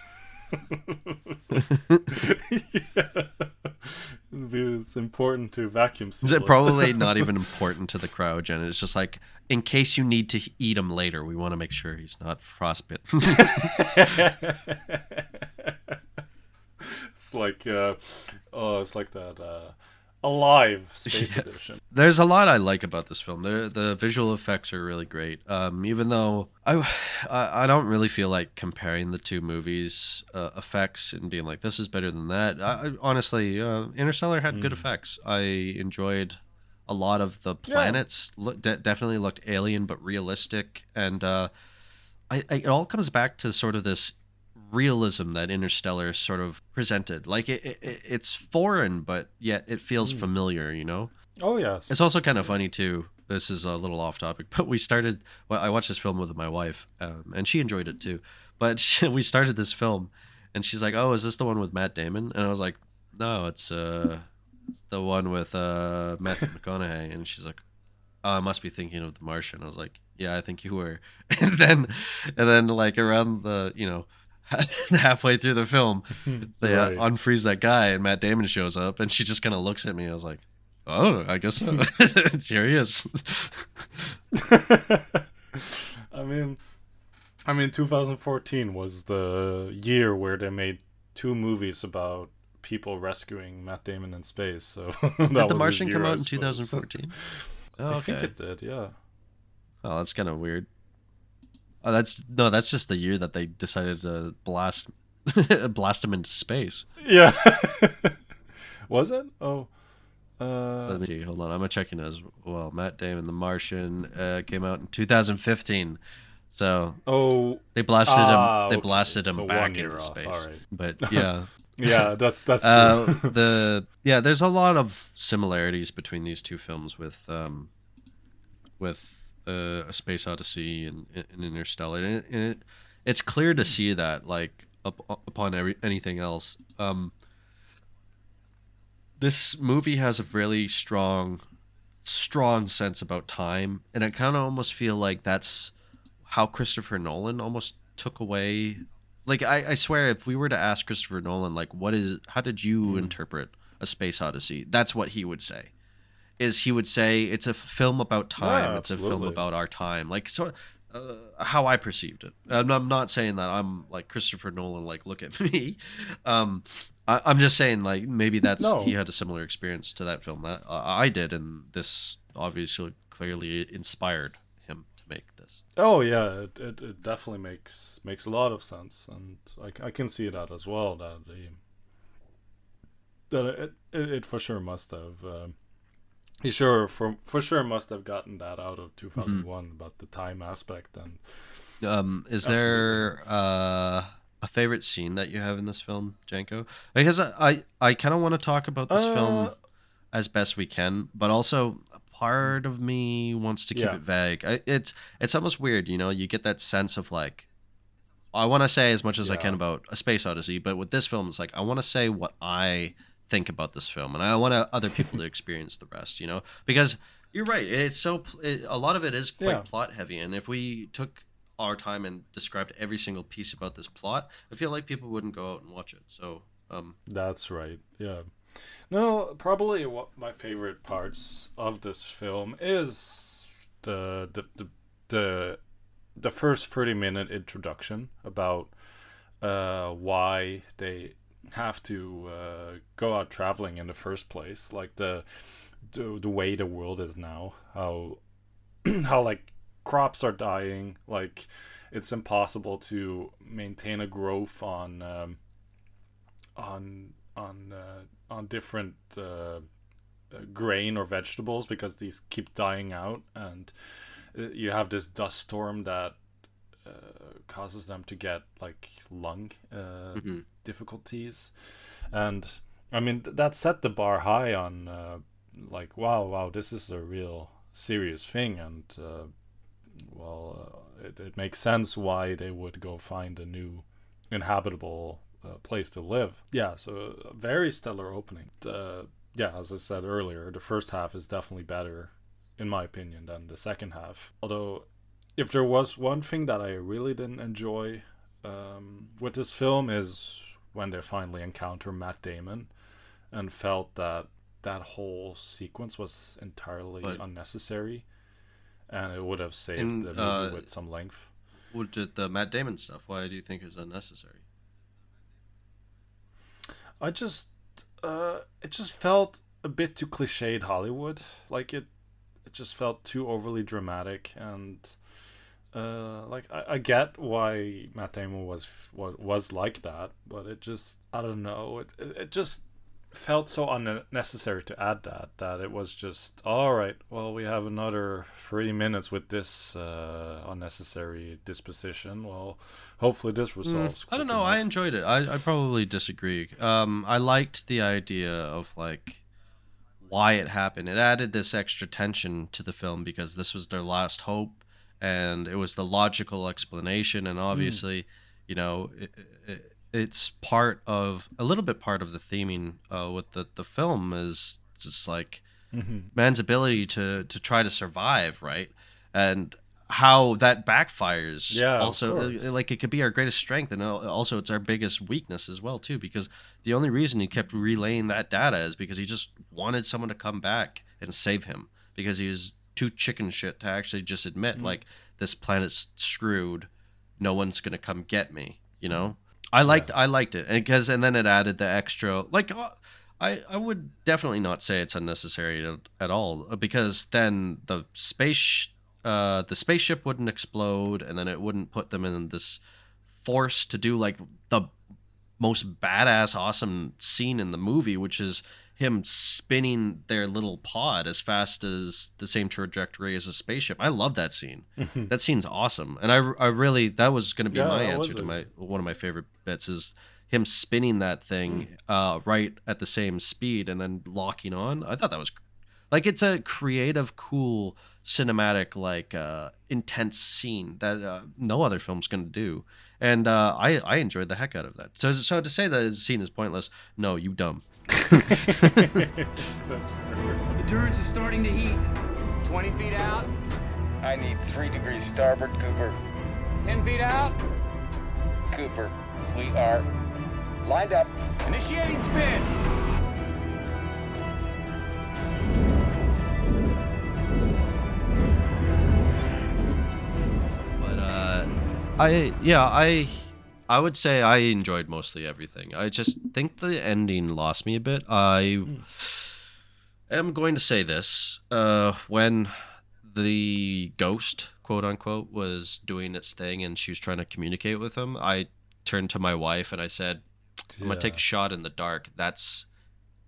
It's important to vacuum seal Is it probably not even important to the cryogen? It's just like in case you need to eat him later, we want to make sure he's not frostbitten. it's like uh, oh, it's like that uh, alive space Yeah. edition. There's a lot I like about this film. The the visual effects are really great. Um, even though I, I don't really feel like comparing the two movies' uh, effects and being like this is better than that. I, honestly, uh, Interstellar had good effects. I enjoyed a lot of the Yeah. planets. Look, de- definitely looked alien but realistic, and uh, I, I, it all comes back to sort of this realism that Interstellar sort of presented. Like it, it it's foreign, but yet it feels Mm. familiar. You know. Oh yes. It's also kind of funny too. This is a little off topic, but we started. Well, I watched this film with my wife, um, and she enjoyed it too. But we started this film, and she's like, "Oh, is this the one with Matt Damon?" And I was like, "No, it's uh, it's the one with uh, Matthew McConaughey." And she's like, "Oh, I must be thinking of The Martian." I was like, "Yeah, I think you were." And then, and then like around the you know. halfway through the film, they uh, unfreeze that guy, and Matt Damon shows up, and she just kind of looks at me. I was like, "Oh, I guess so." Here he is. I mean, I mean, 2014 was the year where they made two movies about people rescuing Matt Damon in space. So did The Martian come out in 2014? Oh, okay. I think it did. Yeah. Oh, that's kind of weird. Oh, that's no, that's just the year that they decided to blast blast him into space. Yeah. was it? Oh. Uh, Let me see. Hold on. I'm checking as well. Matt Damon, The Martian, uh, came out in 2015. So oh, they blasted uh, him. They blasted him so back into off. space. Right. But yeah, yeah, that's that's uh, the yeah. There's a lot of similarities between these two films with um, with uh, a Space Odyssey and, and Interstellar, and, it, and it, it's clear to see that like up, upon every anything else. Um, this movie has a really strong strong sense about time and i kind of almost feel like that's how christopher nolan almost took away like I, I swear if we were to ask christopher nolan like what is how did you mm. interpret a space odyssey that's what he would say is he would say it's a film about time yeah, it's a film about our time like so uh, how I perceived it. I'm, I'm, not saying that I'm like Christopher Nolan, like look at me. Um, I, am just saying like maybe that's no. he had a similar experience to that film that uh, I did, and this obviously clearly inspired him to make this. Oh yeah, it, it, it definitely makes makes a lot of sense, and I, I can see that as well. That the that it, it, it for sure must have. Uh, he sure for for sure must have gotten that out of 2001 mm-hmm. about the time aspect and um is absolutely. there uh a favorite scene that you have in this film janko because i i, I kind of want to talk about this uh, film as best we can but also part of me wants to keep yeah. it vague I, it's it's almost weird you know you get that sense of like i want to say as much as yeah. i can about a space odyssey but with this film it's like i want to say what i think about this film, and I want other people to experience the rest. You know, because you're right. It's so it, a lot of it is quite yeah. plot heavy, and if we took our time and described every single piece about this plot, I feel like people wouldn't go out and watch it. So um, that's right. Yeah. No, probably what my favorite parts of this film is the the the the, the first 30 minute introduction about uh, why they have to uh, go out traveling in the first place like the the, the way the world is now how how like crops are dying like it's impossible to maintain a growth on um, on on uh, on different uh, grain or vegetables because these keep dying out and uh, you have this dust storm that uh, causes them to get like lung uh, mm-hmm. difficulties, and I mean th- that set the bar high on uh, like wow wow this is a real serious thing and uh, well uh, it, it makes sense why they would go find a new inhabitable uh, place to live. Yeah, so a very stellar opening. yeah, as I said earlier, the first half is definitely better in my opinion than the second half. Although if there was one thing that I really didn't enjoy um, with this film is when they finally encounter Matt Damon, and felt that that whole sequence was entirely but unnecessary, and it would have saved in, the movie uh, with some length. What did the Matt Damon stuff? Why do you think it was unnecessary? I just, uh, it just felt a bit too cliched Hollywood. Like it, it just felt too overly dramatic and uh, like I, I get why Matt Damon was was like that, but it just I don't know. It, it it just felt so unnecessary to add that that it was just all right. Well, we have another three minutes with this uh, unnecessary disposition. Well, hopefully this mm, resolves. Mm, I don't know. Enough. I enjoyed it. I I probably disagree. Um, I liked the idea of like why it happened. It added this extra tension to the film because this was their last hope and it was the logical explanation and obviously mm. you know it, it, it's part of a little bit part of the theming uh, with the, the film is just like mm-hmm. man's ability to to try to survive right and how that backfires yeah also uh, like it could be our greatest strength and also it's our biggest weakness as well too because the only reason he kept relaying that data is because he just wanted someone to come back and save him because he was too chicken shit to actually just admit mm-hmm. like this planet's screwed no one's gonna come get me. You know, I liked I liked it because and then it added the extra like. uh, I, I would definitely not say it's unnecessary at, at all uh, because then the space uh the spaceship wouldn't explode and then it wouldn't put them in this force to do like the most badass awesome scene in the movie which is him spinning their little pod as fast as the same trajectory as a spaceship. I love that scene. that scene's awesome. And I, I really that was going to be Yeah, my answer to my one of my favorite bits is him spinning that thing uh, right at the same speed and then locking on. I thought that was like it's a creative, cool, cinematic, like uh, intense scene that uh, no other film's gonna do. And uh, I I enjoyed the heck out of that. So so to say that the scene is pointless, no, you dumb. The turrets are starting to heat. 20 feet out. I need three degrees starboard, Cooper. 10 feet out. Cooper, we are lined up. Initiating spin. But uh, I yeah I I would say I enjoyed mostly everything. I just think the ending lost me a bit. I am going to say this uh, when the ghost quote unquote was doing its thing and she was trying to communicate with him. I turned to my wife and I said, "I'm gonna take a shot in the dark. That's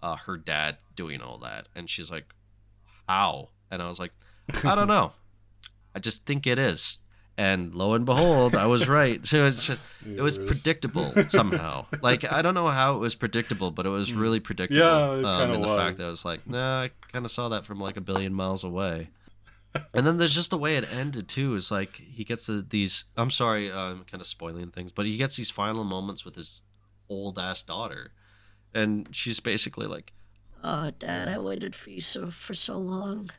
uh, her dad doing all that." And she's like, "How?" And I was like, "I don't know." I just think it is. And lo and behold, I was right. So it's, it was predictable somehow. Like I don't know how it was predictable, but it was really predictable. Yeah, it um, in the was. fact that I was like, nah, I kind of saw that from like a billion miles away. and then there's just the way it ended too. Is like he gets the, these. I'm sorry, I'm kind of spoiling things, but he gets these final moments with his old ass daughter, and she's basically like, Oh, Dad, I waited for you so for so long.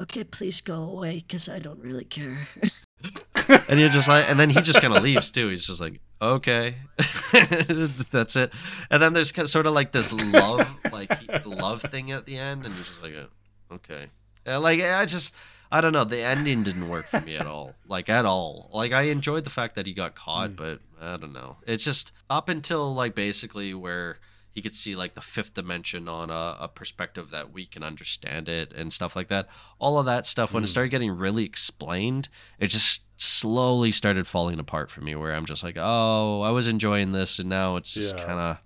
Okay, please go away, because I don't really care. and you're just like, and then he just kind of leaves too. He's just like, okay, that's it. And then there's kind of, sort of like this love, like love thing at the end, and you're just like, uh, okay, Uh, like I just, I don't know, the ending didn't work for me at all, like at all. Like I enjoyed the fact that he got caught, but I don't know. It's just up until like basically where he could see like the fifth dimension on a, a perspective that we can understand it and stuff like that. All of that stuff when it Mm. started getting really explained, it just slowly started falling apart for me. Where I'm just like, oh, I was enjoying this, and now it's just Yeah. kind of,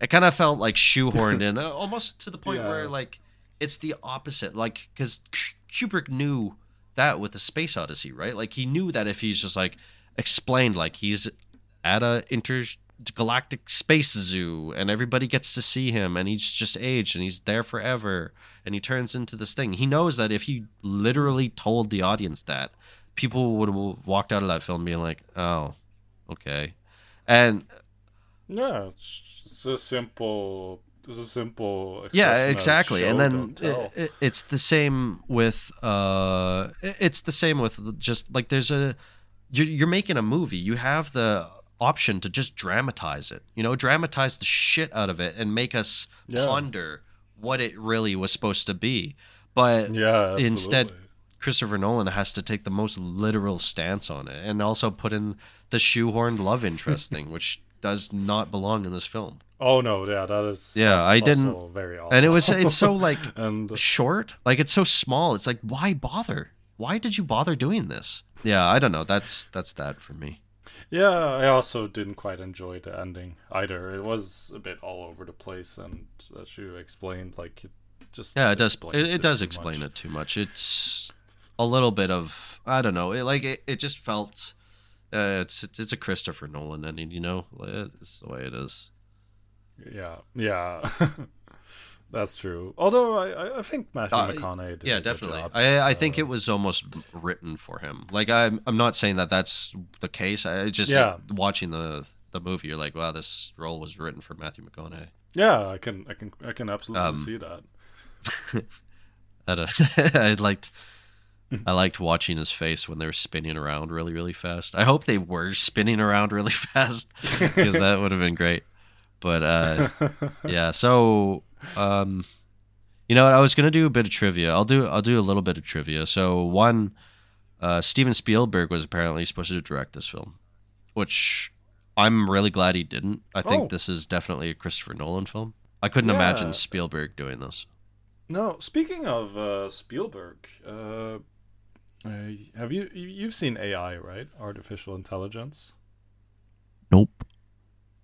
it kind of felt like shoehorned in, uh, almost to the point Yeah. where like it's the opposite. Like because Kubrick knew that with the Space Odyssey, right? Like he knew that if he's just like explained, like he's at a intergalactic space zoo and everybody gets to see him and he's just aged and he's there forever and he turns into this thing. He knows that if he literally told the audience that, people would have walked out of that film being like, "Oh, okay." And Yeah, it's a simple. It's a simple. yeah exactly and then it, it- it's the same with uh it- it's the same with just like there's a you're, you're making a movie you have the option to just dramatize it you know dramatize the shit out of it and make us Yeah. ponder what it really was supposed to be but Yeah, instead christopher nolan has to take the most literal stance on it and also put in the shoehorned love interest thing which does not belong in this film Oh no, yeah, that is. yeah, I didn't. Very awful. and it was it's so like and uh, short, like it's so small. It's like why bother? Why did you bother doing this? Yeah, I don't know. That's that's that for me. Yeah, I also didn't quite enjoy the ending either. It was a bit all over the place, and as you explained, like it just Yeah, it does. It, it does explain much. it too much. It's a little bit of I don't know. It like it, it just felt. Uh, it's it's a Christopher Nolan ending, you know. It's the way it is. Yeah, yeah, that's true. Although I, I- think Matthew Uh, McConaughey did yeah, definitely. I I Uh, think it was almost written for him. Like I'm I'm not saying that that's the case. I just Yeah. watching the the movie, you're like, wow, this role was written for Matthew McConaughey. Yeah, I can, I can, I can absolutely Um, see that. I don't, I liked I liked watching his face when they were spinning around really really fast. I hope they were spinning around really fast because that would have been great. But uh, yeah, so um, you know what? I was gonna do a bit of trivia. I'll do I'll do a little bit of trivia. So one, uh, Steven Spielberg was apparently supposed to direct this film, which I'm really glad he didn't. I think Oh. this is definitely a Christopher Nolan film. I couldn't Yeah. imagine Spielberg doing this. No, speaking of uh, Spielberg, uh, uh, have you you- you've seen AI, right? Artificial intelligence. Nope.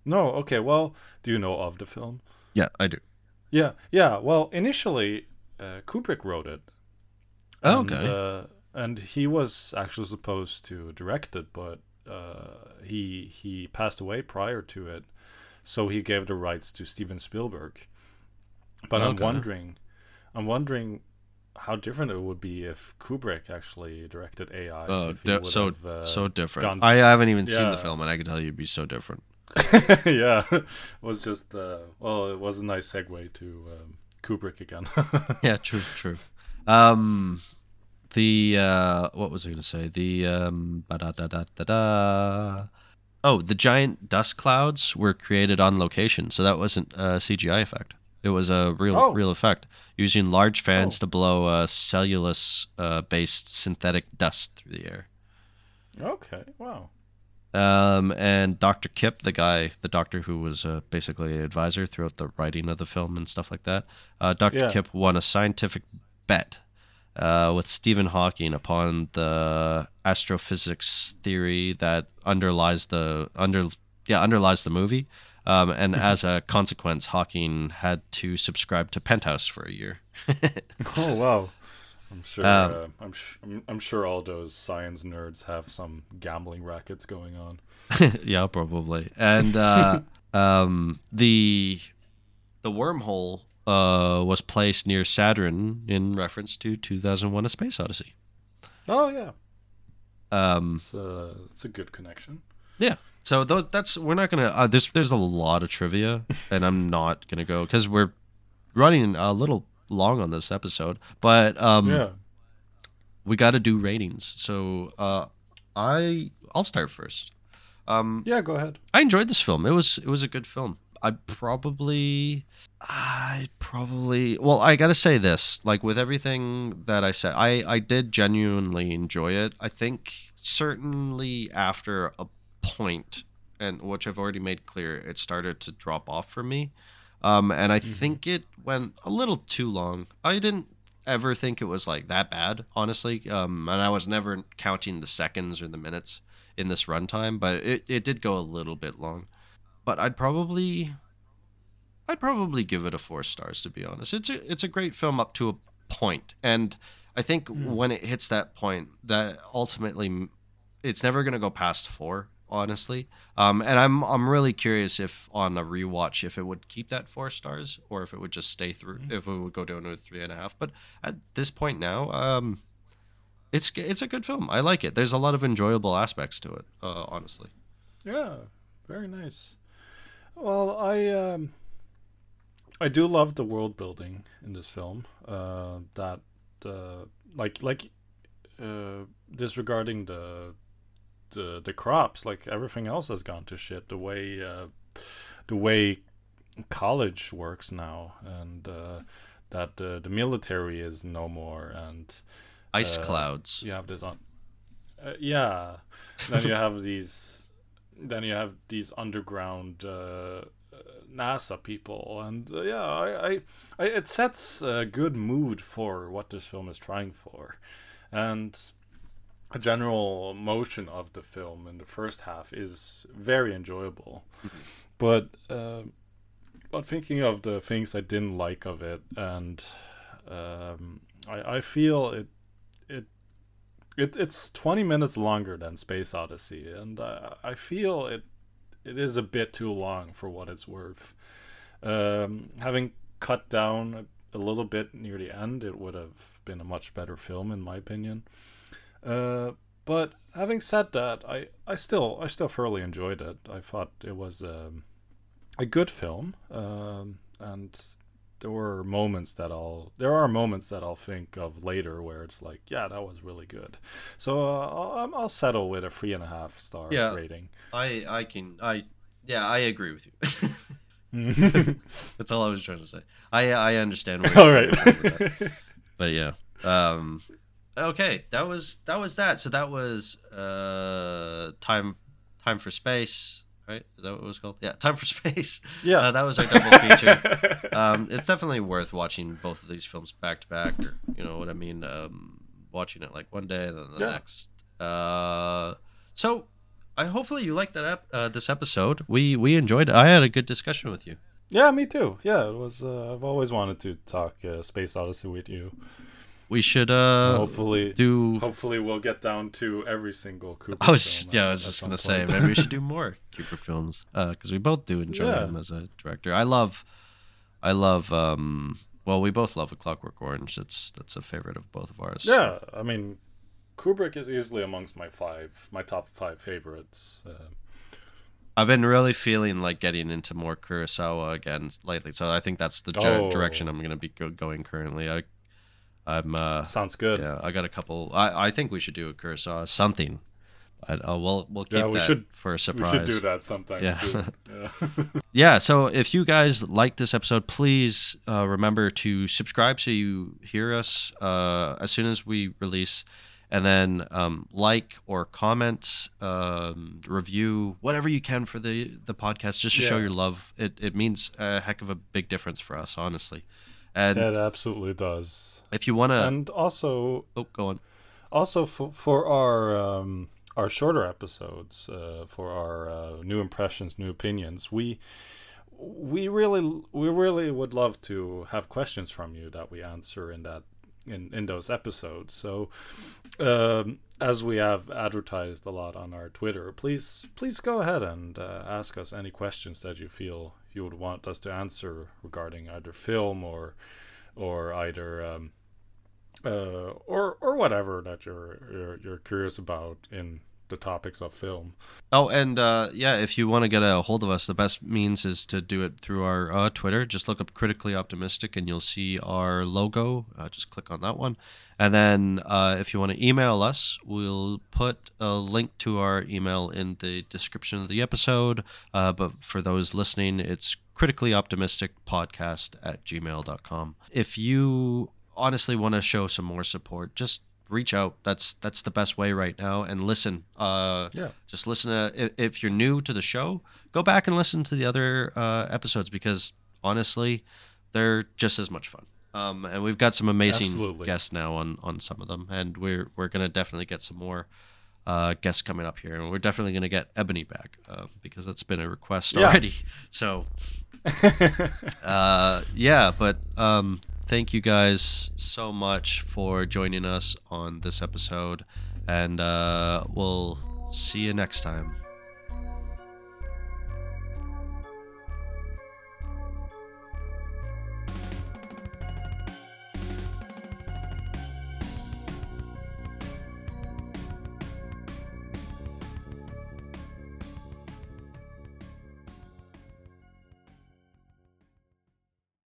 No, okay. Well, do you know of the film? Yeah, I do. Yeah, yeah. Well, initially, uh, Kubrick wrote it. Oh, and, okay. Uh, and he was actually supposed to direct it, but uh, he he passed away prior to it, so he gave the rights to Steven Spielberg. But I'm wondering, I'm wondering how different it would be if Kubrick actually directed AI. Oh, di- so have, uh, so different. gone- I haven't even seen the film, and I can tell you it'd be so different. yeah, it was just uh, well, it was a nice segue to um, Kubrick again. yeah, true, true. Um, the uh, what was I going to say? The um, ba-da-da-da-da-da. oh, the giant dust clouds were created on location, so that wasn't a CGI effect. It was a real, Oh. real effect using large fans to blow uh, cellulose-based synthetic dust through the air. okay, wow. Um, and Dr. Kip, the guy, the doctor who was uh, basically an advisor throughout the writing of the film and stuff like that, uh, Dr. Yeah. Kip won a scientific bet uh, with Stephen Hawking upon the astrophysics theory that underlies the under yeah underlies the movie. Um, and as a consequence, Hawking had to subscribe to Penthouse for a year. Oh wow. I'm sure. Um, uh, I'm, sh- I'm I'm sure all those science nerds have some gambling rackets going on. yeah, probably. And uh, um, the the wormhole uh, was placed near Saturn in reference to 2001: A Space Odyssey. Oh yeah, Um, it's a it's a good connection. yeah. So those that's we're not gonna. Uh, there's there's a lot of trivia, and I'm not gonna go because we're running a little long on this episode. But um, Yeah. we got to do ratings. So uh, I I'll start first. Um, Yeah, go ahead. I enjoyed this film. It was it was a good film. I probably I probably well, I got to say this, like with everything that I said, I I did genuinely enjoy it. I think certainly after a point and which I've already made clear, it started to drop off for me. Um and I think it went a little too long. I didn't ever think it was like that bad, honestly. Um and I was never counting the seconds or the minutes in this runtime, but it, it did go a little bit long. But I'd probably I'd probably give it a four stars to be honest. It's a it's a great film up to a point, and I think when it hits that point, that ultimately it's never gonna go past four. Honestly, um, and I'm I'm really curious if on a rewatch if it would keep that four stars or if it would just stay through if it would go down to three and a half. But at this point now, um, it's it's a good film. I like it. There's a lot of enjoyable aspects to it. Uh, honestly. Yeah, very nice. Well, I um, I do love the world building in this film. Uh, that uh, like like uh, disregarding the the the crops, like everything else has gone to shit. The way uh, the way college works now, and uh, that uh, the military is no more, and Ice uh, clouds. You have this on. Uh, yeah. then you have these. Then you have these underground uh, NASA people, and uh, yeah, I, I, I, it sets a good mood for what this film is trying for, and general motion of the film in the first half is very enjoyable, but. Uh, but thinking of the things I didn't like of it, and um, I, I feel it, it, it, it's twenty minutes longer than Space Odyssey, and I, I feel it, it is a bit too long for what it's worth. Um, having cut down a, a little bit near the end, it would have been a much better film, in my opinion. Uh, but having said that, I, I still I still thoroughly enjoyed it. I thought it was um, a good film, um, and there were moments that I'll there are moments that I'll think of later where it's like, yeah, that was really good. So uh, I'll, I'll settle with a three and a half star Yeah. rating. I I can I yeah I agree with you. That's all I was trying to say. I I understand. All you're right. coming from with that. but yeah. Um. Okay, that was that was that. So that was uh time Time for Space. Right? Is that what it was called? Yeah, Time for Space. Yeah. Uh, that was our double feature. um, it's definitely worth watching both of these films back to back. Or, you know what I mean? Um, watching it like one day, and then the Yeah. next. Uh, so, I hopefully you liked that ep- uh, this episode. We we enjoyed. it. I had a good discussion with you. Yeah, me too. Yeah, it was. Uh, I've always wanted to talk uh, Space Odyssey with you. We should uh hopefully do. Hopefully, we'll get down to every single Kubrick I was yeah, I was just gonna say maybe we should do more Kubrick films uh, because we both do enjoy Yeah. him as a director. I love, I love. um Well, we both love A Clockwork Orange. That's that's a favorite of both of ours. Yeah, I mean, Kubrick is easily amongst my five, my top five favorites. Uh, I've been really feeling like getting into more Kurosawa again lately, so I think that's the Oh. direction I'm gonna be go- going currently. I, I'm. uh Sounds good. Yeah, I got a couple. I I think we should do a Kurosawa something. I, uh, we'll we'll keep Yeah, we that should- for a surprise. we should do that sometime Yeah. soon. Yeah. yeah. So if you guys like this episode, please uh, remember to subscribe so you hear us uh, as soon as we release, and then um, like or comment, um, review whatever you can for the the podcast, just to show your love. It it means a heck of a big difference for us, honestly. And it absolutely does. If you want to, And also, oh, go on. Also, for for our um, our shorter episodes, uh, for our uh, new impressions, new opinions, we we really we really would love to have questions from you that we answer in that in in those episodes. So, um, as we have advertised a lot on our Twitter, please please go ahead and uh, ask us any questions that you feel you would want us to answer regarding either film or or either. Um, uh, or or whatever that you're, you're you're curious about in the topics of film. Oh, and uh, yeah, if you want to get a hold of us, the best means is to do it through our uh, Twitter. Just look up Critically Optimistic and you'll see our logo. Uh, just click on that one. And then uh, if you want to email us, we'll put a link to our email in the description of the episode. Uh, but for those listening, it's critically optimistic podcast at gmail.com. If you honestly want to show some more support, just reach out. That's that's the best way right now. And listen. Uh, Yeah. Just listen to. If, if you're new to the show, go back and listen to the other uh, episodes because honestly, they're just as much fun. Um, and we've got some amazing Absolutely. guests now on on some of them, and we're we're gonna definitely get some more. Uh, guests coming up here, and we're definitely going to get Ebony back uh, because that's been a request Yeah. already. So, uh, yeah, but um, thank you guys so much for joining us on this episode, and uh, we'll see you next time.